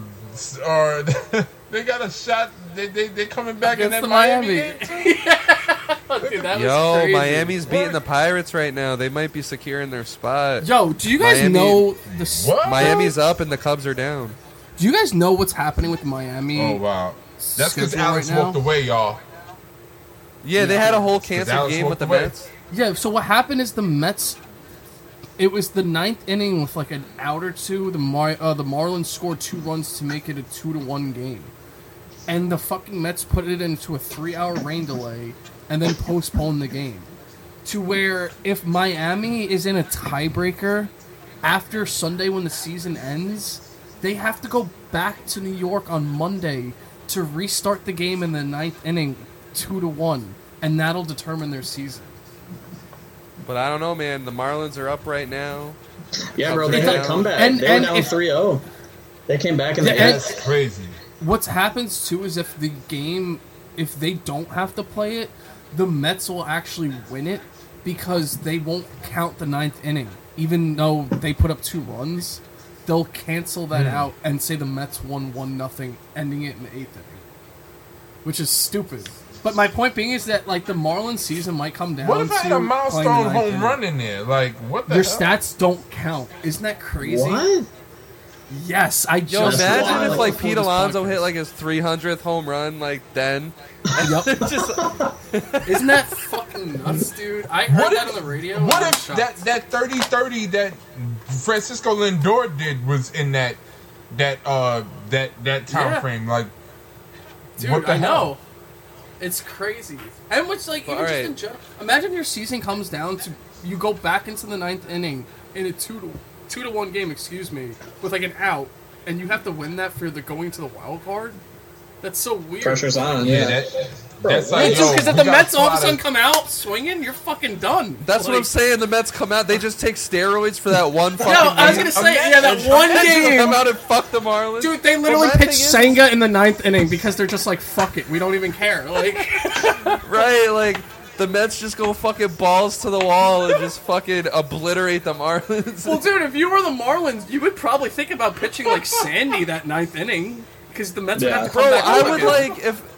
are <laughs> they got a shot. They they they coming back in Against that the Miami, Miami. game too. <laughs> Dude, that was Yo, crazy. Miami's beating the Pirates right now. They might be securing their spot. Yo, do you guys Miami- know the? s- What? Miami's up and the Cubs are down. Do you guys know what's happening with Miami? Oh wow, that's because schedule Alex right walked away, y'all. Yeah, they had a whole canceled game with the away. Mets. Yeah, so what happened is the Mets. It was the ninth inning with like an out or two. The Mar- uh, the Marlins scored two runs to make it a two to one game, and the fucking Mets put it into a three hour rain delay, and then postponed the game, to where if Miami is in a tiebreaker after Sunday when the season ends, they have to go back to New York on Monday to restart the game in the ninth inning, two to one, and that'll determine their season. But I don't know, man. The Marlins are up right now. Yeah, bro, they had a comeback. And- they and were down if- 3 0. They came back in the Yeah, and- eighth. That's crazy. What happens too is if the game, if they don't have to play it, the Mets will actually win it because they won't count the ninth inning, even though they put up two runs. They'll cancel that Hmm. out and say the Mets won one nothing, ending it in the eighth inning, which is stupid. But my point being is that like the Marlins season might come down. What if I had a milestone home inning. run in there? Like what the Your hell? stats don't count. Isn't that crazy? What? Yes, I Yo, just That's imagine wild. if like before Pete this Alonso podcast. hit like his 300th home run like then. Yep. <laughs> Just Isn't that fucking nuts, dude? I heard What that if- on the radio. What if shocked. that that 30-30 that Francisco Lindor did was in that that uh that that time Yeah. frame? Like dude? what the I know. Hell? It's crazy. And which, like, Well, even just alright. in general, imagine your season comes down to you go back into the ninth inning in a two to two to one game, excuse me, with like an out, and you have to win that for the going to the wild card. That's so weird. Pressure's on. Yeah, Yeah. that Bro, that's what? like Hey, dude, yo, because if we the got Mets all of a sudden come out swinging, you're fucking done. That's what Like, I'm saying. The Mets come out. They just take steroids for that one <laughs> fucking. No, I was gonna say, yeah, that one them game. Come out and fuck the Marlins. Dude, they literally my pitched thing is- Senga in the ninth inning because they're just like, fuck it, we don't even care. Like, <laughs> Right, like the Mets just go fucking balls to the wall and just fucking obliterate the Marlins. well, dude, if you were the Marlins, you would probably think about pitching like <laughs> Sandy that ninth inning because the Mets would have to come Bro, back. I up would again. like if.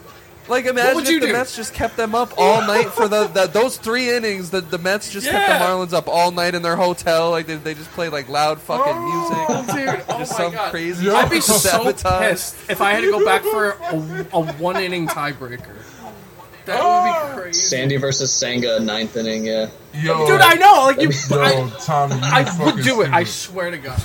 Like imagine would if the do? Mets just kept them up all <laughs> night for the, the those three innings. The the Mets just kept the Marlins up all night in their hotel. Like they, they just played like loud fucking Oh, music. dude, oh <laughs> Just my some god. crazy. I'd be so sabotage. pissed if I had to go back for a, a one inning tiebreaker. That would be ah! crazy. Sandy versus Senga, ninth inning. Yeah. Yo, Dude, I know. Like you, yo, I, Tommy, you I would do it. I swear to God.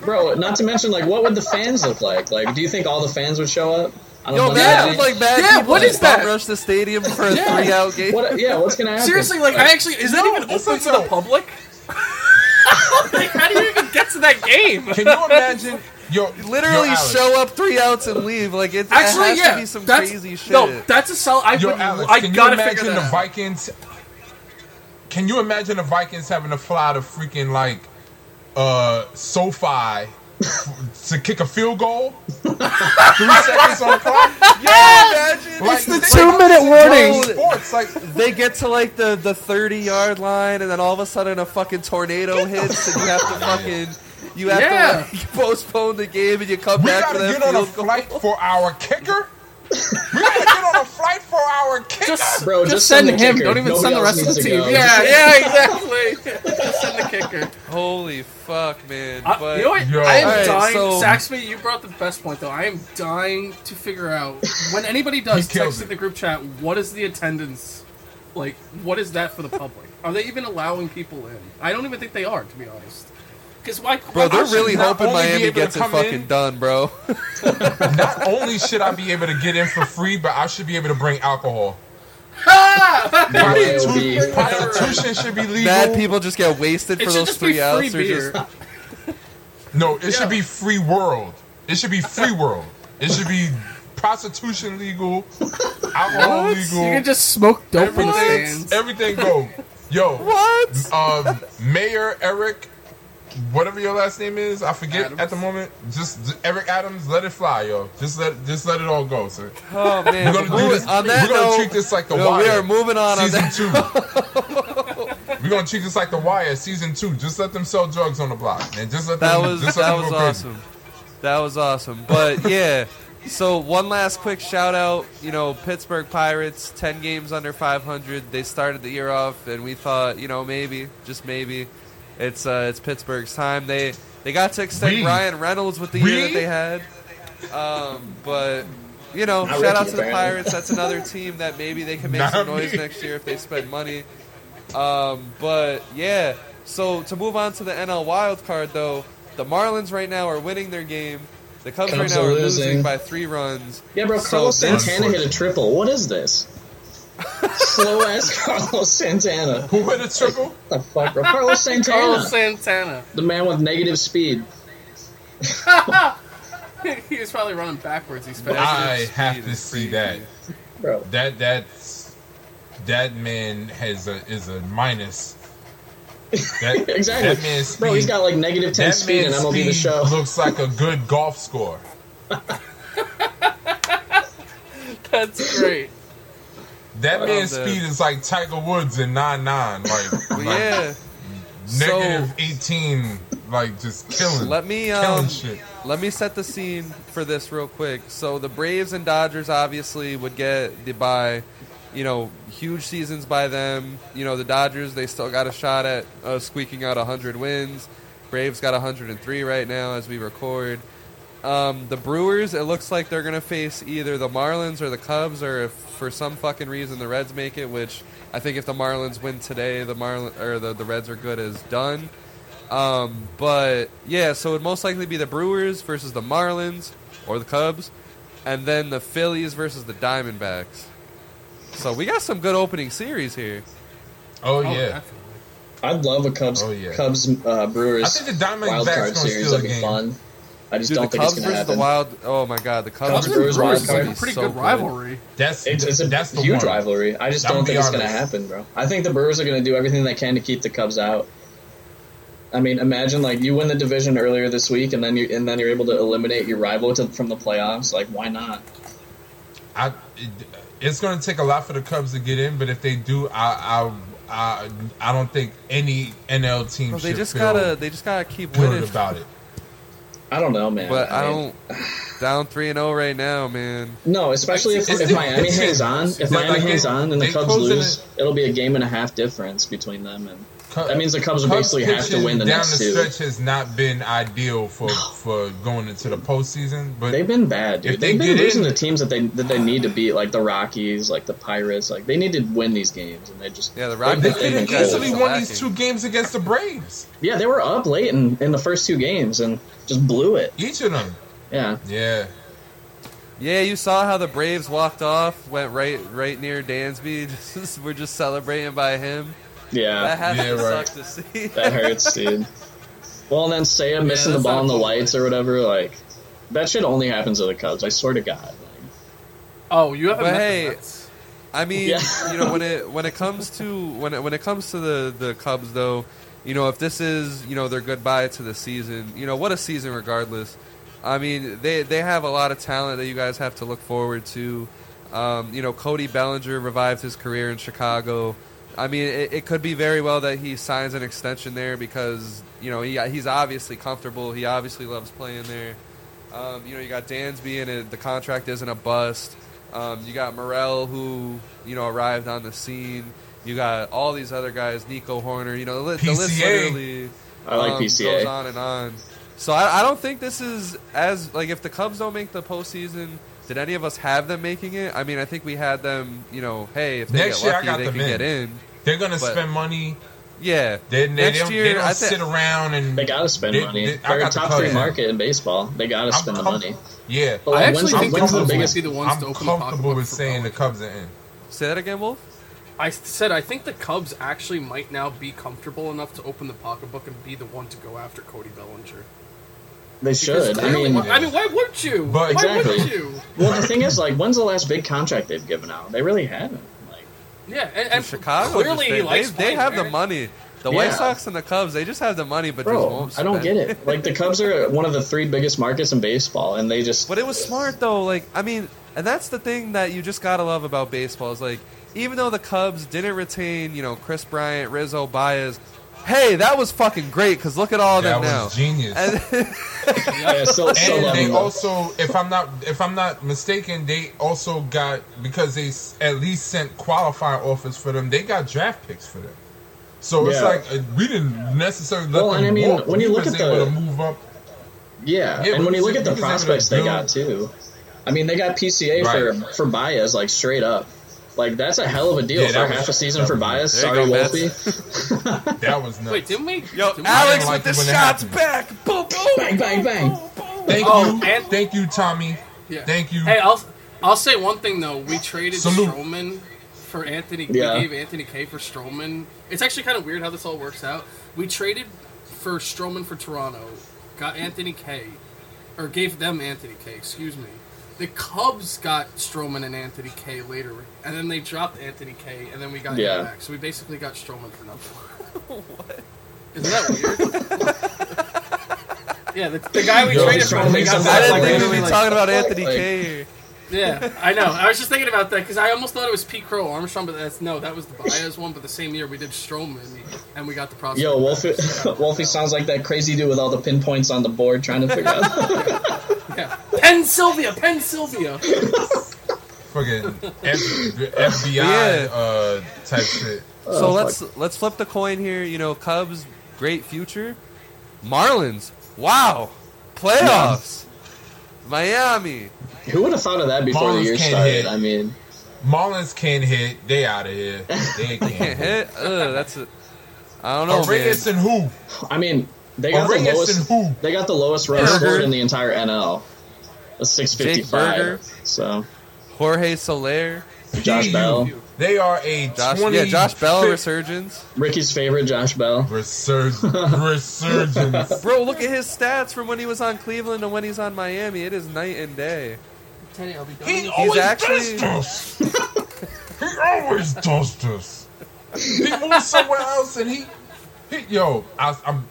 <laughs> Bro, not to mention, like, what would the fans look like? Like, do you think all the fans would show up? I Yo, know. imagine like bad Yeah, people what just is that? bum rush the stadium for a Yeah. three out game. What, yeah, what's gonna happen? Seriously, like I actually is that even open to the public? <laughs> like, how do you even get to that game? Can you imagine? Yo, Literally yo, Alex, show up three outs and leave. Like it, Actually, it has yeah, to be some that's, crazy shit. No, that's a sell. I Yo, would. Alex, I can gotta imagine figure the out. Vikings? Can you imagine the Vikings having to fly to freaking like uh SoFi <laughs> to kick a field goal. <laughs> Three seconds on the clock. Yeah, imagine. Like, It's the two minute warning. Sports like they get to like the the 30 yard line and then all of a sudden a fucking tornado hits and you have to fucking you have Yeah. to like <laughs> postpone the game and you come we back for gotta that get on a goal. flight for our kicker. We gotta get on a flight for our kicker. Just, Bro, just, just send, send the him. kicker. Don't even Nobody send the rest of the team. go. Yeah, <laughs> yeah, exactly. just send the kicker. Holy fuck, man! I, but you know what? Yo. I am Alright, dying. so- Saxby, you brought the best point though. I am dying to figure out when anybody does text in the group chat. What is the attendance? Like, what is that for the public? Are they even allowing people in? I don't even think they are, to be honest. Because why? bro, why they're should really hoping Miami gets it fucking in- done, bro. <laughs> Not only should I be able to get in for free, but I should be able to bring alcohol. BYOB. Prostitution should be legal. Mad people just get wasted for should those just be three free outs. Just <laughs> No, it Yeah. should be free world. It should be free world. It should be prostitution legal, alcohol What? legal. You can just smoke dope in the everything, stands. everything go. Yo, what? um, Mayor Eric, whatever your last name is, I forget Adams. at the moment. Just just Eric Adams, let it fly, yo. Just let just let it all go, sir. Oh man! We're gonna do this. on that we're gonna note, treat this like the yo, wire. we are moving on. on season that. two. <laughs> we're gonna treat this like the wire, season two. Just let them sell drugs on the block, and just let That them. was just let that was go crazy. awesome. That was awesome. But <laughs> yeah, so one last quick shout out. You know, Pittsburgh Pirates, ten games under 500. They started the year off, and we thought, you know, maybe, just maybe, it's uh, it's Pittsburgh's time. They they got to extend We- Bryan Reynolds with the we- year that they had. Um, but you know, Not shout out to the apparently. Pirates. That's another team that maybe they can make Not some noise me. next year if they spend money. Um, but yeah, so to move on to the NL wild card though, the Marlins right now are winning their game. The Cubs, right now are are losing. losing. by three runs. Yeah, bro, So Carlos that's- Santana hit a triple. What is this? Slow ass Carlos Santana. Who hit a triple? What the fuck, bro? Carlos Santana. Carlos Santana. the man with negative speed. <laughs> he was probably running backwards. He's fast. I have to see crazy. that. Bro. That that's that man has a is a minus. That, <laughs> Exactly. That man's speed, Bro, he's got like negative 10 that speed in man's MLB The Show. looks like a good golf score. <laughs> That's great. That man's man. speed is like Tiger Woods in nine nine, like, <laughs> like yeah, negative so- eighteen, like just killing. let me killing um, shit. let me set the scene for this real quick. So the Braves and Dodgers obviously would get the bye. You know, huge seasons by them. You know, the Dodgers they still got a shot at uh, squeaking out 100 wins. Braves got 103 right now as we record. Um, the Brewers, it looks like they're gonna face either the Marlins or the Cubs, or if for some fucking reason the Reds make it, which I think if the Marlins win today, the Marlin or the, the Reds are good as done. Um, but yeah, so it would most likely be the Brewers versus the Marlins or the Cubs, and then the Phillies versus the Diamondbacks. So we got some good opening series here. Oh Oh, yeah, definitely. I'd love a Cubs Oh, yeah. Cubs uh, Brewers I think the Diamondbacks wild card gonna series. steal a That'd be game. fun. I just Dude, don't the think Cubs it's gonna happen. the Wild. Oh my God, the Cubs, Cubs versus Brewers the wild Brewers Brewers is card. like would a pretty so good rivalry. that's It's, it's a that's the huge one. rivalry. I just I'm don't be think it's going to happen, bro. I think the Brewers are going to do everything they can to keep the Cubs out. I mean, imagine like you win the division earlier this week, and then you and then you're able to eliminate your rival to, from the playoffs. Like, why not? I, it, it's going to take a lot for the Cubs to get in, but if they do, I I I, I don't think any NL team Well, they should just feel gotta, they just gotta keep good winning. about it. I don't know, man. But I mean, don't. <laughs> Down three and zero right now, man. No, especially if, if Miami hangs on. If it's Miami hangs on and the Cubs lose, it'll be a game and a half difference between them, and that means the Cubs will basically have to win the down next the two. stretch has not been ideal for for going into the postseason. But They've been bad, dude. If they They've been losing in- to teams that they that they need to beat, like the Rockies, like the Pirates. Like they need to win these games, and they just Yeah, the they, Rockies. They've could been have easily won Lacking. these two games against the Braves. yeah, they were up late in, in the first two games and just blew it. Each of them. Yeah, Yeah. Yeah, you saw how the Braves walked off, went right right near Dansby. <laughs> Just, we're just celebrating by him. That yeah, has Yeah, to right. suck to see. that hurts, dude. Well, and then Seiya missing the ball in the cool. lights or whatever, like that shit only happens to the Cubs. I swear to God. Like, Oh, you haven't But met hey, the Mets. I mean, Yeah. you know, when it when it comes to when it, when it comes to the the Cubs, though, you know, if this is you know their goodbye to the season, you know, what a season regardless. I mean, they they have a lot of talent that you guys have to look forward to. Um, you know, Cody Bellinger revived his career in Chicago. I mean, it, it could be very well that he signs an extension there because you know he, he's obviously comfortable. He obviously loves playing there. Um, you know, you got Dansby, and it, the contract isn't a bust. Um, you got Morel, who you know arrived on the scene. You got all these other guys, Nico Hoerner. You know, the, li- the list literally I like um, PCA. goes on and on. So I, I don't think this is as like if the Cubs don't make the postseason. Did any of us have them making it? I mean, I think we had them. You know, hey, if they Next get year, I lucky, got they can in. get in. They're gonna But- spend money. Yeah, They, they, next don't, year they don't I thi- sit around and They gotta spend They- money. they- I They're a got the top three in. market in baseball. They gotta I'm spend the money. Yeah, But I actually when's, think the when's the biggest? might be the ones I'm to open comfortable pocketbook with saying the Cubs are in. say that again, Wolf. I said I think the Cubs actually might now be comfortable enough to open the pocketbook and be the one to go after Cody Bellinger. They should. I Clearly- mean, I mean, why wouldn't you? But- why Exactly. wouldn't you? well, the thing is, like, when's the last big contract they've given out? They really haven't. Like, Yeah, and, and Chicago, clearly just- he they, likes they, they have there. the money. The White Yeah. Sox and the Cubs, they just have the money, but just bro, won't. I don't get it. Like, the Cubs are one of the three biggest markets in baseball, and they just But it was smart though. Like I mean, and that's the thing that you just gotta love about baseball is like even though the Cubs didn't retain, you know, Kris Bryant, Rizzo, Baez. Hey, that was fucking great because look at all of That them now. was genius. And- <laughs> yeah, still, still and love they them, though. also, if I'm not, if I'm not mistaken, they also got because they s- at least sent qualifying offers for them. They got draft picks for them. So it's Yeah. like uh, we didn't necessarily let Well, them and I mean, walk. when you We look was at able the- to move up, Yeah, Yeah, and when you look at the we was able prospects they build- got too, I mean, they got PCA Right. for for Baez like straight up. Like that's a hell of a deal Yeah, for was- half a season for Baez. Sorry, go, Wolfie. <laughs> that was nuts. Wait, didn't we? Yo, didn't we- Alex like with the shots back. Boom, boom. bang, bang, bang. Thank Oh, you, and- thank you, Tommy. Yeah. Thank you. Hey, I'll I'll say one thing though. We traded Salute. Stroman for Anthony. Yeah. We gave Anthony Kay for Stroman. It's actually kind of weird how this all works out. We traded for Stroman for Toronto, got Anthony Kay, or gave them Anthony Kay. Excuse me. The Cubs got Stroman and Anthony Kay later, and then they dropped Anthony Kay, and then we got Yeah. him back. So we basically got Stroman for nothing. <laughs> what? Isn't that weird? <laughs> yeah, the, the guy we Yo, traded for, Stroman we got makes I didn't Like, think we'd literally, be like, talking about Anthony like- K. here. Yeah, I know. I was just thinking about that because I almost thought it was Pete Crow Armstrong, but that's no, that was the Baez one. But the same year we did Stroman, and we got the prospect. Yo, back. Wolfie, <laughs> Wolfie sounds like that crazy dude with all the pinpoints on the board trying to figure out. <laughs> Yeah. Penn Sylvia, Penn Sylvia. Fucking F- <laughs> FBI Yeah. uh, type shit. So Oh, let's let's flip the coin here. You know, Cubs, great future. Marlins, wow, playoffs. Miami, Who would have thought of that before the year started? hit. I mean, Marlins can't hit. They out of here. They can't <laughs> can't hit. hit. Ugh, that's a. I don't know, man. Arraez and who? I mean, they got the Arraez and lowest. who? They got the lowest run Burger. scored in the entire NL. A six fifty Jake Burger. five. So Jorge Soler, Josh Bell. They are a Josh, 20 yeah, Josh Bell resurgence. Rickey's favorite, Josh Bell. Resurg- <laughs> resurgence. Bro, look at his stats from when he was on Cleveland to when he's on Miami. It is night and day. Teddy, I'll be done. He always actually- does <laughs> this. he always does this. He moves somewhere else and he, he yo, I, I'm,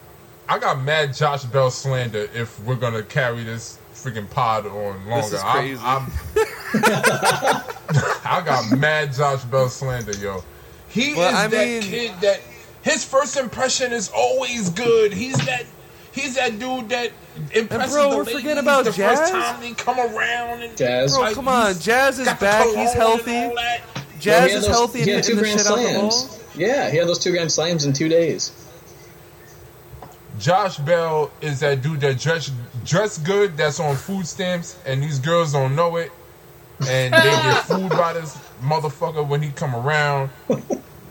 I got mad Josh Bell slander if we're gonna carry this freaking pod on longer. This is I'm- crazy. I'm, <laughs> I got mad Josh Bell slander, yo. He Well, is I that mean- kid that his first impression is always good. He's that. He's that dude that impresses bro, the we're ladies forgetting about the Jazz? first time they come around and Jazz. Bro, come on. he's Jazz is back. He's healthy. Jazz Yeah, he had is those- healthy he had hitting two the grand shit out the slams. ball. Yeah, he had those two grand slams in two days. Josh Bell is that dude that dress dress good that's on food stamps and these girls don't know it and they get <laughs> fooled by this motherfucker when he come around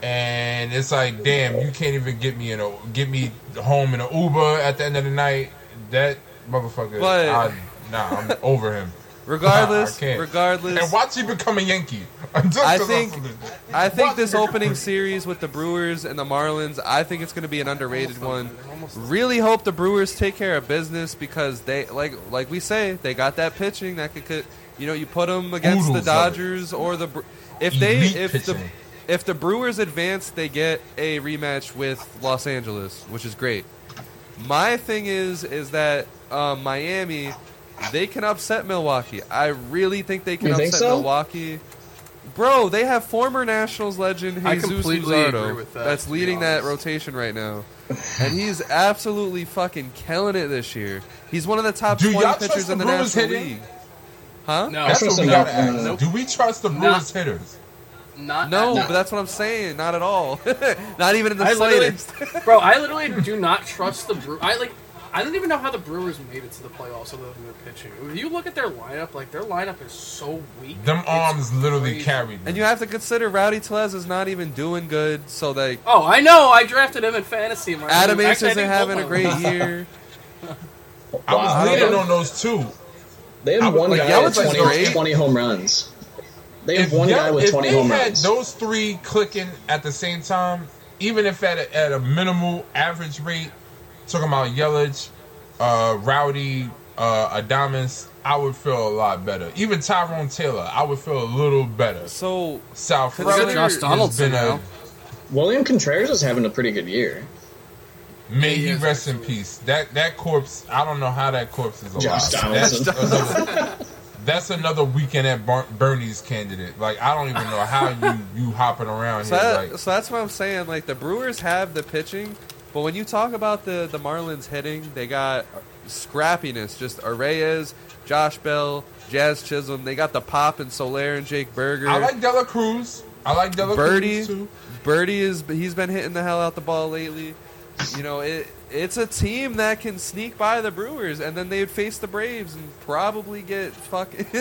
and it's like damn you can't even get me in a get me home in an Uber at the end of the night that motherfucker But- I, nah I'm <laughs> over him Regardless, can't. regardless. and watch he become a Yankee <laughs> I think- I think this opening series with the Brewers and the Marlins, I think it's going to be an underrated one. Really hope the Brewers take care of business because they like like we say they got that pitching that could, could you know you put them against Oodles the. Dodgers or the if they Elite if the pitching. If the Brewers advance they get a rematch with Los Angeles, which is great. My thing is is that um, Miami they can upset Milwaukee. I really think they can You upset so? Milwaukee. Bro, they have former Nationals legend Jesus completely Luzardo that, that's leading that rotation right now, and he's absolutely fucking killing it this year. He's one of the top Do twenty pitchers trust in the the Brewers National hitting? League. Huh? No, That's what trust we gotta ask. Nope. Do we trust the Brewers hitters? Not No, not- but that's what I'm saying. Not at all. <laughs> not even in the I slightest. <laughs> bro. I literally do not trust the Brew. I like. I don't even know how the Brewers made it to the playoffs other than their pitching. If you look at their lineup, like their lineup is so weak. Them It's arms literally crazy. carried them. And you have to consider Rowdy Tellez is not even doing good. So they. Oh, I know. I drafted him in fantasy. My Adam Actually, Ace isn't think having a great <laughs> year. I was Wow. leaning on those two. They have would- one like, guy Yelich with 20, 20 home runs. They have If, one guy with if 20 they home had runs. those three clicking at the same time, even if at a, at a minimal average rate, talking about Yelich, uh, Rowdy, uh, Adames, I would feel a lot better. Even Tyrone Taylor, I would feel a little better. So South Consider Florida Josh Donaldson been a now. William Contreras is having a pretty good year. may He he is, rest in peace. That that corpse, I don't know how that corpse is alive. Josh That's Donaldson. <laughs> that's another weekend at Bar- Bernie's candidate. Like I don't even know how you you hopping around <laughs> So, here. that, Like so that's what I'm saying. Like the Brewers have the pitching, but when you talk about the the Marlins hitting, they got scrappiness. Just Arraez, Josh Bell, Jazz Chisholm. They got the pop and Soler and Jake Burger. I like Dela Cruz. I like Dela Birdie. Cruz too. Birdie is he's been hitting the hell out the ball lately. You know it. It's a team that can sneak by the Brewers, and then they'd face the Braves and probably get fucking. <laughs>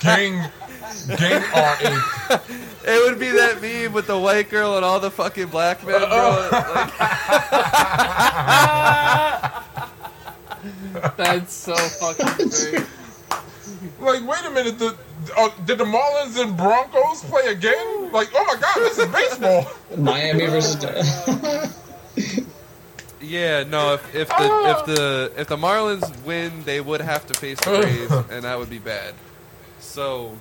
Gang, gang RA. It would be that meme with the white girl and all the fucking black men, bro. Like, <laughs> That's so fucking great. <laughs> Like, wait a minute. The, uh, did the Marlins and Broncos play again? Like, oh my God, this is baseball. <laughs> Miami versus. <laughs> yeah, no. If, if the if the if the Marlins win, they would have to face the Braves, <laughs> and that would be bad. So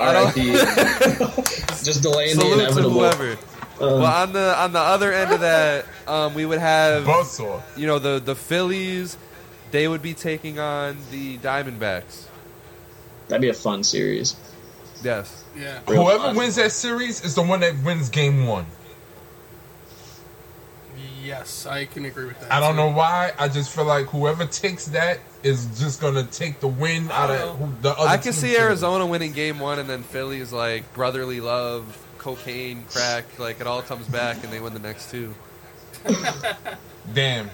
R.I.P. Just delaying the salute to inevitable. whoever. Um, well, on the on the other end of that, um, we would have Buzzsaw. you know the the Phillies. They would be taking on the Diamondbacks. that'd be a fun series. Yes. Yeah. Real Whoever fun. wins that series is the one that wins game one. Yes, I can agree with that. I don't too. know why. I just feel like whoever takes that is just gonna take the win out of who- the other. I can team see team. Arizona winning game one, and then Phillies like brotherly love, cocaine, crack, like it all comes back, and they win the next two. Damn.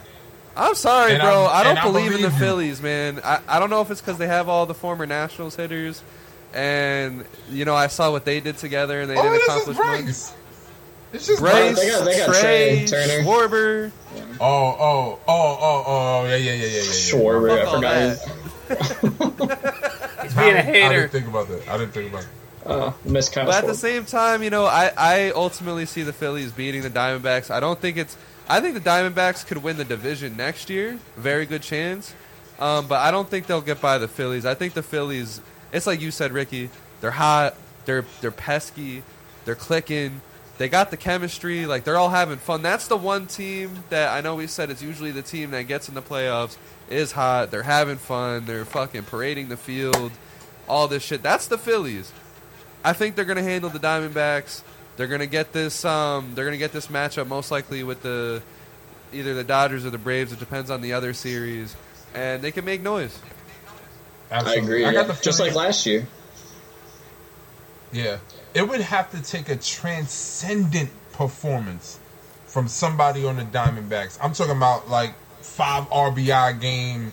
I'm sorry, And bro. I- I, don't and I believe, in the you. Phillies, man. I, I don't know if it's because they have all the former Nationals hitters, and you know I saw what they did together, and they Oh, didn't accomplish much. It's just Bryce, Bryce. They got- they got Trey, Trey, Turner. Schwarber. Oh, oh, oh, oh, oh, yeah, yeah, yeah, yeah, yeah. yeah. Schwarber, I Fuck all forgot. <laughs> He's being a I hater. I didn't think about that. I didn't think about it. Uh, Miss But at the same time, you know, I, I ultimately see the Phillies beating the Diamondbacks. I don't think it's. I think the Diamondbacks could win the division next year. Very good chance. Um, but I don't think they'll get by the Phillies. I think the Phillies. It's like you said, Rickey. They're hot. They're they're pesky. They're clicking. They got the chemistry. Like they're all having fun. That's the one team that I know we said is usually the team that gets in the playoffs. Is hot. They're having fun. They're fucking parading the field. All this shit. That's the Phillies. I think they're going to handle the Diamondbacks. They're going to get this. Um, they're going to get this matchup most likely with the either the Dodgers or the Braves. It depends on the other series, and they can make noise. I agree. I got the Just like last year. Yeah. It would have to take a transcendent performance from somebody on the Diamondbacks. I'm talking about like five RBI game,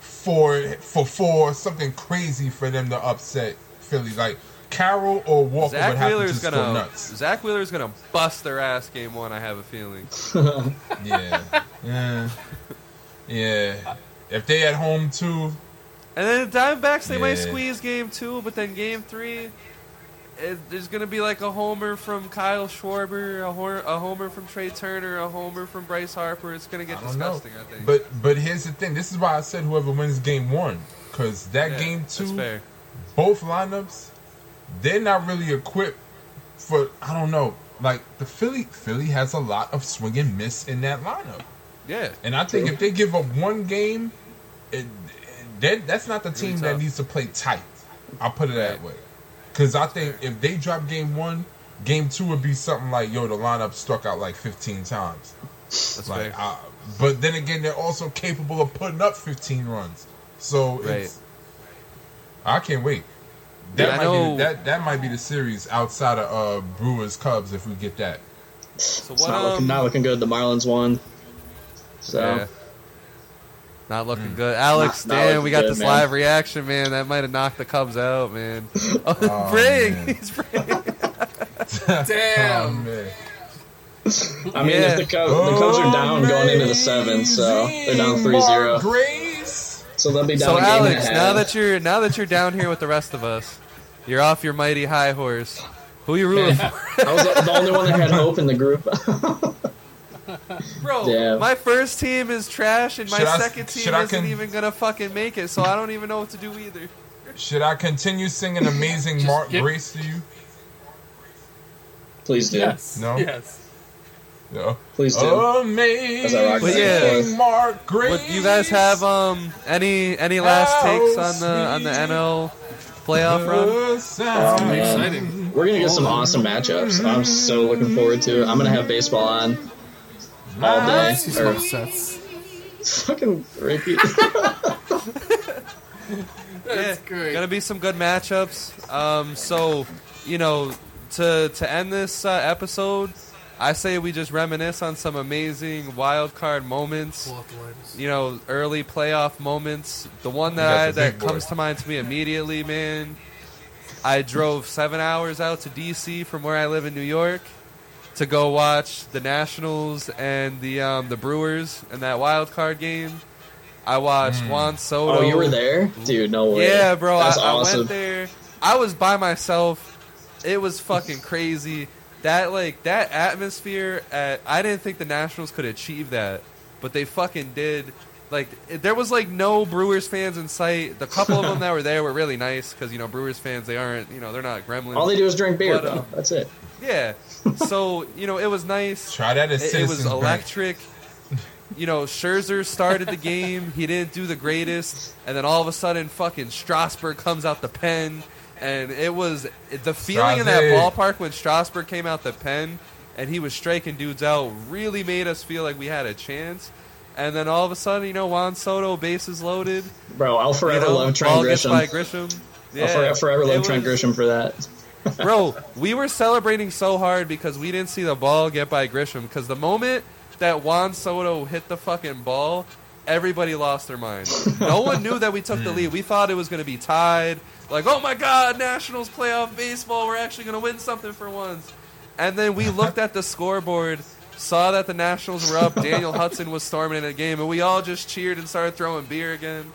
four for four, something crazy for them to upset Philly. Like Carroll or Walker would Zack have to Wheeler's just gonna nuts. Zack Wheeler's gonna bust their ass game one. I have a feeling. <laughs> Yeah. yeah. Yeah. If they at home too, And then the Diamondbacks, they might squeeze game two, but then game three, it, there's gonna be like a homer from Kyle Schwarber, a, hor- a homer from Trey Turner, a homer from Bryce Harper. It's gonna get I don't know. disgusting. I think. But but here's the thing. This is why I said whoever wins game one, because that Yeah, game that's two, fair. both lineups, they're not really equipped for. I don't know. Like the Philly, Philly has a lot of swing and miss in that lineup, Yeah, and I think if they give up one game, it, it- that's not the Really team that needs to play tight. I'll put it that Right. way. Because I think if they drop game one, game two would be something like, yo, the lineup struck out like 15 times. that's Like, fair. uh, but then again, they're also capable of putting up 15 runs. So it's, I can't wait. That Yeah, I might be know- the, that that might be the series outside of uh, Brewers Cubs if we get that. So It's what? not looking um, not looking good. The Marlins won. So yeah. Not looking good. Alex, Not- not damn, looking we got good, this man. live reaction, man. That might have knocked the Cubs out, man. <laughs> Oh, Oh, <laughs> bring, man. <laughs> he's bring. Damn. Oh, man. I mean, Yeah. if the, Cubs, the Cubs are down going into the seventh, so they're down Amazing 3-0. Mark Grace. So they'll be down So game Alex, and now that you're now that you're down here with the rest of us, you're off your mighty high horse. Who you rooting for? I was the, the only one that had <laughs> hope in the group. Bro, <laughs> Damn. my first team is trash, and my Should I- second team isn't con- even gonna fucking make it. So I don't even know what to do either. Should I continue singing <laughs> Amazing Mark get- Grace to you? Please do. Yes. No? Yes. No. Please do. Amazing As I But yeah. Mark Grace. What you guys have? Um, any any last takes on the on the NL playoff run? Oh, be exciting. We're gonna get some awesome matchups. I'm so looking forward to it. I'm gonna have baseball on all day. See some Or upsets. fucking repeat. <laughs> That's yeah, great. Gonna be some good matchups. Um, so you know, to to end this uh, episode, I say we just reminisce on some amazing wild card moments. Pull out the lighters. You know, early playoff moments. The one that I, that big boy. comes to mind to me immediately, man. I drove seven hours out to DC from where I live in New York to go watch the Nationals and the um, the Brewers and that wild card game. I watched Mm. Juan Soto. Oh, you were there, dude? No way. Yeah, bro. I, That's I awesome. went there. I was by myself. It was fucking crazy. That like that atmosphere. At I didn't think the Nationals could achieve that, but they fucking did. Like it- there was like no Brewers fans in sight. The couple of them that were there were really nice because you know Brewers fans they aren't you know they're not gremlins. All they do is drink beer, But, bro. uh, That's it. Yeah. So you know it was nice. <laughs> Try that as It, it was Citizens Bank. electric. You know, Scherzer started the game. He didn't do the greatest, and then all of a sudden, fucking Strasburg comes out the pen, and it was the feeling in that ballpark when Strasburg came out the pen, and he was striking dudes out. Really made us feel like we had a chance. And then all of a sudden, you know, Juan Soto, bases loaded. Bro, I'll forever you know, love Trent ball gets Grisham. by Grisham. I'll Yeah, forever, forever it love Trent Grisham for that. <laughs> Bro, we were celebrating so hard because we didn't see the ball get by Grisham. Because the moment that Juan Soto hit the fucking ball, everybody lost their mind. <laughs> No one knew that we took the hmm. lead. We thought it was going to be tied. Like, oh my God, Nationals playoff baseball. We're actually going to win something for once. And then we looked at the scoreboard, saw that the Nationals were up. Daniel <laughs> Hudson was storming in the game, and we all just cheered and started throwing beer again.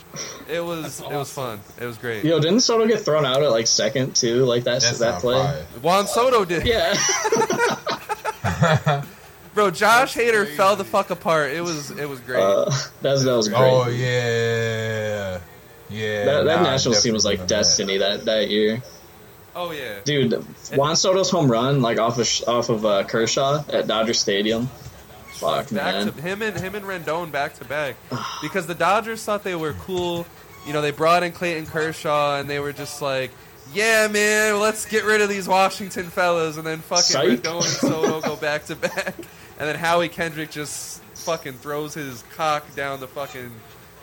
It was it was fun. It was great. Yo, didn't Soto get thrown out at like second too? Like that's, That's that play. fire. Juan Soto did. Yeah. <laughs> Bro, Josh Hader fell the fuck apart. It was it was great. Uh, that's that was great. Oh yeah, yeah. that that nah, Nationals team was like destiny that that year. oh yeah. Dude, Juan Soto's home run, like off of off of uh, Kershaw at Dodger Stadium. Fuck back man. to him and him and Rendon back to back because the Dodgers thought they were cool. You know, they brought in Clayton Kershaw and they were just like, "Yeah, man, let's get rid of these Washington fellas." And then fucking Psych. Rendon and Soto go back to back, <laughs> and then Howie Kendrick just fucking throws his cock down the fucking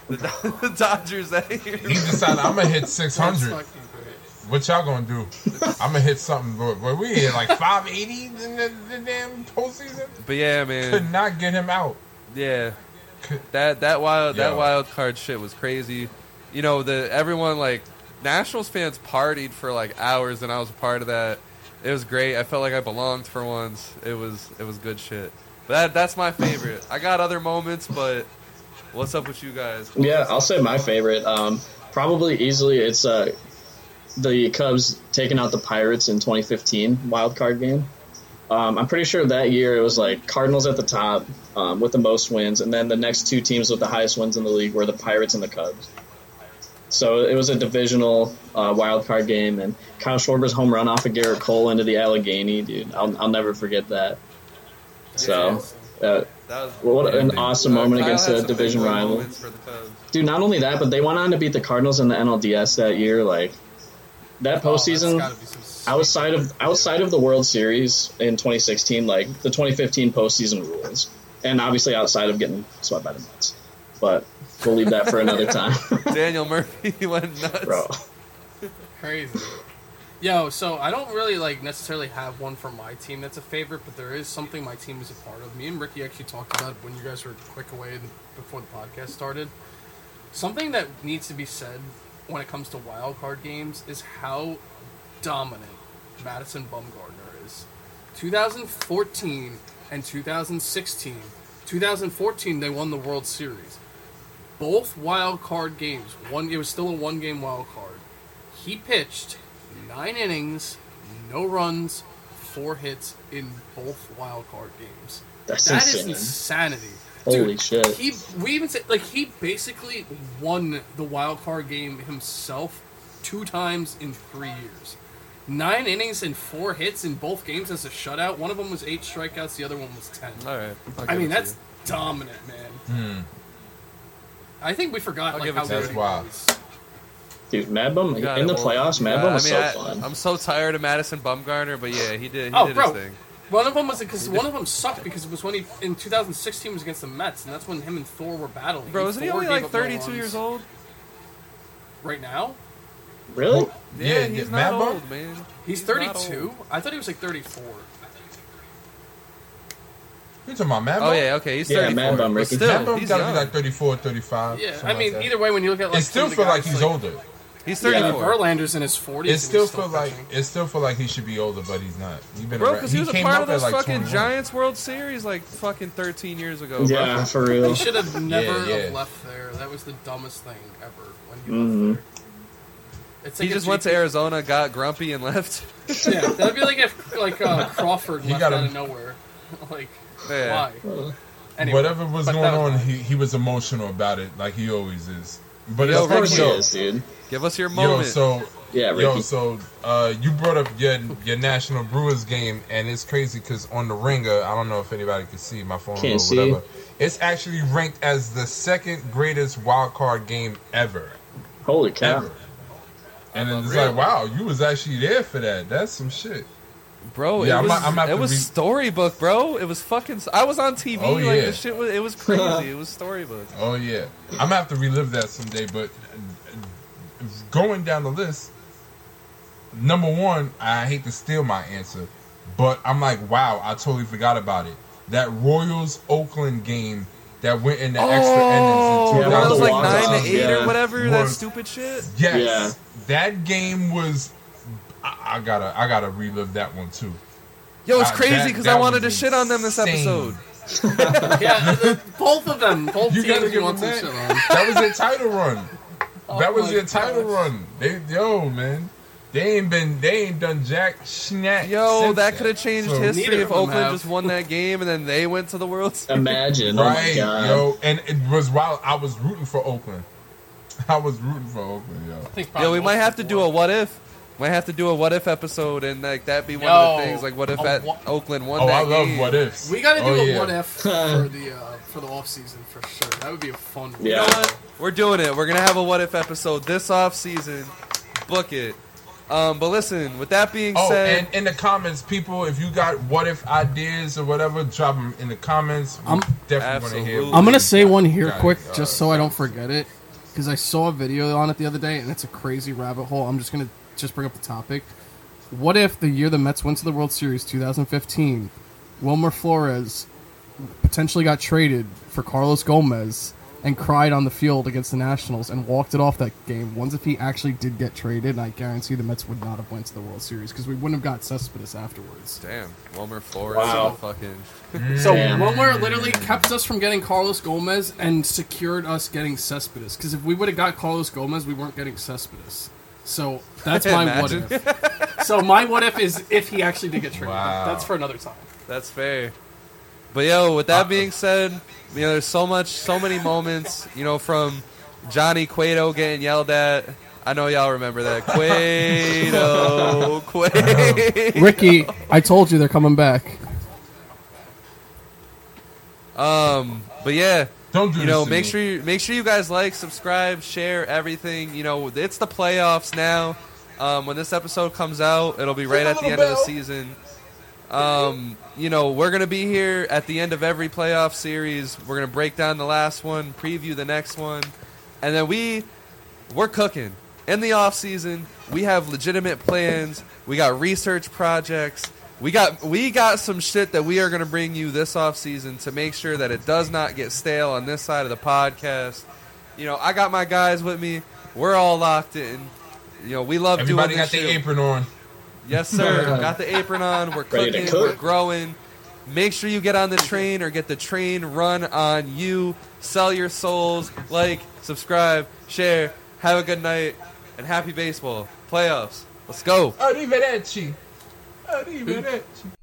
<laughs> the, Dodgers that year. He decided I'm gonna hit 600. That's fucking great. What y'all gonna do? I'm gonna hit something. But but we hit like 580 in the, the damn postseason. But yeah, man, Could not get him out. yeah. Could- That that wild that wild card shit was crazy. You know, the everyone like Nationals fans partied for like hours and I was a part of that. It was great. I felt like I belonged for once. It was it was good shit. But that that's my favorite. I got other moments, but What's up with you guys? Yeah, I'll say my favorite. Um, probably easily, it's uh, the Cubs taking out the Pirates in 2015 wild card game. Um, I'm pretty sure that year it was like Cardinals at the top um, with the most wins, and then the next two teams with the highest wins in the league were the Pirates and the Cubs. So it was a divisional uh, wild card game, and Kyle Schwarber's home run off of Gerrit Cole into the Allegheny, dude. I'll, I'll never forget that. So, uh, what an awesome moment Kyle against a division rival. moments for the Cubs. Dude, not only that, but they went on to beat the Cardinals in the NLDS that year. Like that Oh, postseason, gotta be some sweet outside of outside of the World Series in 2016, like the 2015 postseason rules, and obviously outside of getting swept by the Mets. But we'll leave that for another <laughs> time, Daniel Murphy <laughs> went nuts. bro. <laughs> Crazy. Yo, so I don't really like necessarily have one for my team that's a favorite, but there is something my team is a part of. Me and Rickey actually talked about when you guys were quick away before the podcast started. Something that needs to be said when it comes to wild card games is how dominant Madison Bumgarner is. 2014 and 2016. 2014 they won the World Series. Both wild card games. One it was still a one game wild card. He pitched nine innings, no runs, four hits in both wild card games. That's That is insane. insanity. Holy Dude, shit. He we even said like he basically won the wild card game himself two times in three years. Nine innings and four hits in both games as a shutout. One of them was eight strikeouts. The other one was ten. All right. I'll I give mean that's you. dominant, man. Hmm. I think we forgot I'll like give how good he That's was. Dude, Mad Bum You got in the well, playoffs. Mad yeah, Bum was I mean, so I, fun. I'm so tired of Madison Bumgarner, but yeah, he did. He Oh, did bro. his thing. One of them was because one of them sucked because it was when he in 2016 was against the Mets, and that's when him and Thor were battling. Bro, isn't he only like 32 years old? right now? really? Well, Yeah, Yeah, he's yeah, not Mad Bum? old, man. He's not 32. I thought he was like 34. You talking about Mad Oh Bum? yeah, okay, he's Yeah, 34. Mad Bum, Rickey. still, Mad Bum he's gotta be like 34, 35. Yeah, I mean, like either way, when you look at like it still some feel the like guys, he's older. He's Yeah. 34. Verlander's in his 40s. It and still he's feel like it still feel like he should be older, but he's not. He's been Bro, because he was a part of at, those like, fucking 21. Giants World Series like fucking 13 years ago. bro. Yeah, for real. He should have never yeah. have left there. That was the dumbest thing ever when he Mhm. left there. It's He just if went to Arizona, got grumpy, and left. Yeah, that'd be like if like uh, <laughs> Crawford He left got out him- of nowhere. <laughs> like Yeah. why? Anyway, Whatever was going was on, nice. he, he was emotional about it, like he always is. But Yo, Of course he Yo. is, dude. Give us your moment. yo, so Yeah, yo, so uh, you brought up your your National Brewers game, and it's crazy because on the Ringer, I don't know if anybody can see my phone Can't or see. It's actually ranked as the second greatest wild card game ever, Holy cow. ever. And it's Really? like, wow, you was actually there for that. That's some shit. Bro, Yeah, it I'm was, not- I'm it was re- storybook, bro. It was fucking. I was on TV. Oh, like yeah. shit was. It was crazy. it was storybook. Oh yeah, I'm gonna have to relive that someday. But uh, going down the list, number one, I hate to steal my answer, but I'm like, wow, I totally forgot about it. That Royals Oakland game that went into extra Oh, innings in Yeah, that was like nine to eight yeah. or whatever. That stupid shit. Yes, that game was. I, I gotta, I gotta relive that one too. Yo, it's Uh, crazy because I wanted to was shit on them this episode. <laughs> yeah, both of them, both You gotta teams you want them some that. shit on. That was their title run. that was my their title gosh. run. They yo man, they ain't been they ain't done jack schnack. Yo, since that could have changed So- history if Oakland have. just won that game and then they went to the World Series. <laughs> Imagine. Oh my Right, god. yo, and it was while I was rooting for Oakland. <laughs> I was rooting for Oakland, yo. Yo, we might have to do a what if. Might have to do a what if episode and like that be one of Yo, the things. Like what if a at wha- Oakland won Oh, that I love game. what ifs. We got to do Oh, a yeah. what if for <laughs> the uh, for the off season for sure. That would be a fun. one. You know Yeah. what? We're doing it. We're gonna have a what if episode this off season. Book it. Um, but listen, with that being Oh, said, and in the comments, people, if you got what if ideas or whatever, drop them in the comments. We I'm- definitely want to hear. Absolutely. I'm gonna say one here Got it. quick, All just so I don't forget it, because I saw a video on it the other day, and it's a crazy rabbit hole. I'm just gonna just bring up the topic. What if the year the Mets went to the World Series, 2015, Wilmer Flores potentially got traded for Carlos Gomez, and cried on the field against the Nationals and walked it off that game. Once if he actually did get traded, and I guarantee the Mets would not have went to the World Series because we wouldn't have got Cespedes afterwards. Damn, Wilmer Flores, Wow. fucking. <laughs> So Wilmer literally kept us from getting Carlos Gomez and secured us getting Cespedes. Because if we would have got Carlos Gomez, we weren't getting Cespedes. So <laughs> that's my what if. so my what if is if he actually did get traded. Wow. That's for another time. That's fair. But yo, with that being said, you know, there's so much, so many <laughs> moments, you know, from Johnny Cueto getting yelled at. I know y'all remember that. <laughs> Cueto, Cueto. Rickey, I told you they're coming back. Um, but yeah, Don't do you this know, to make me. sure you make sure you guys like, subscribe, share everything. You know, it's the playoffs now. Um, when this episode comes out, it'll be right a at the little end of the season. Um, you know, we're gonna be here at the end of every playoff series. We're gonna break down the last one, preview the next one, and then we we're cooking in the off season. We have legitimate plans. We got research projects. We got we got some shit that we are going to bring you this off season to make sure that it does not get stale on this side of the podcast. You know, I got my guys with me. We're all locked in. You know, we love Everybody doing got this the shit. apron on. Yes, sir. <laughs> Got the apron on. We're cooking. cook. We're growing. Make sure you get on the train or get the train run on you. Sell your souls. Like, subscribe, share. Have a good night and happy baseball playoffs. Let's go. Arrivederci. Arrivederci.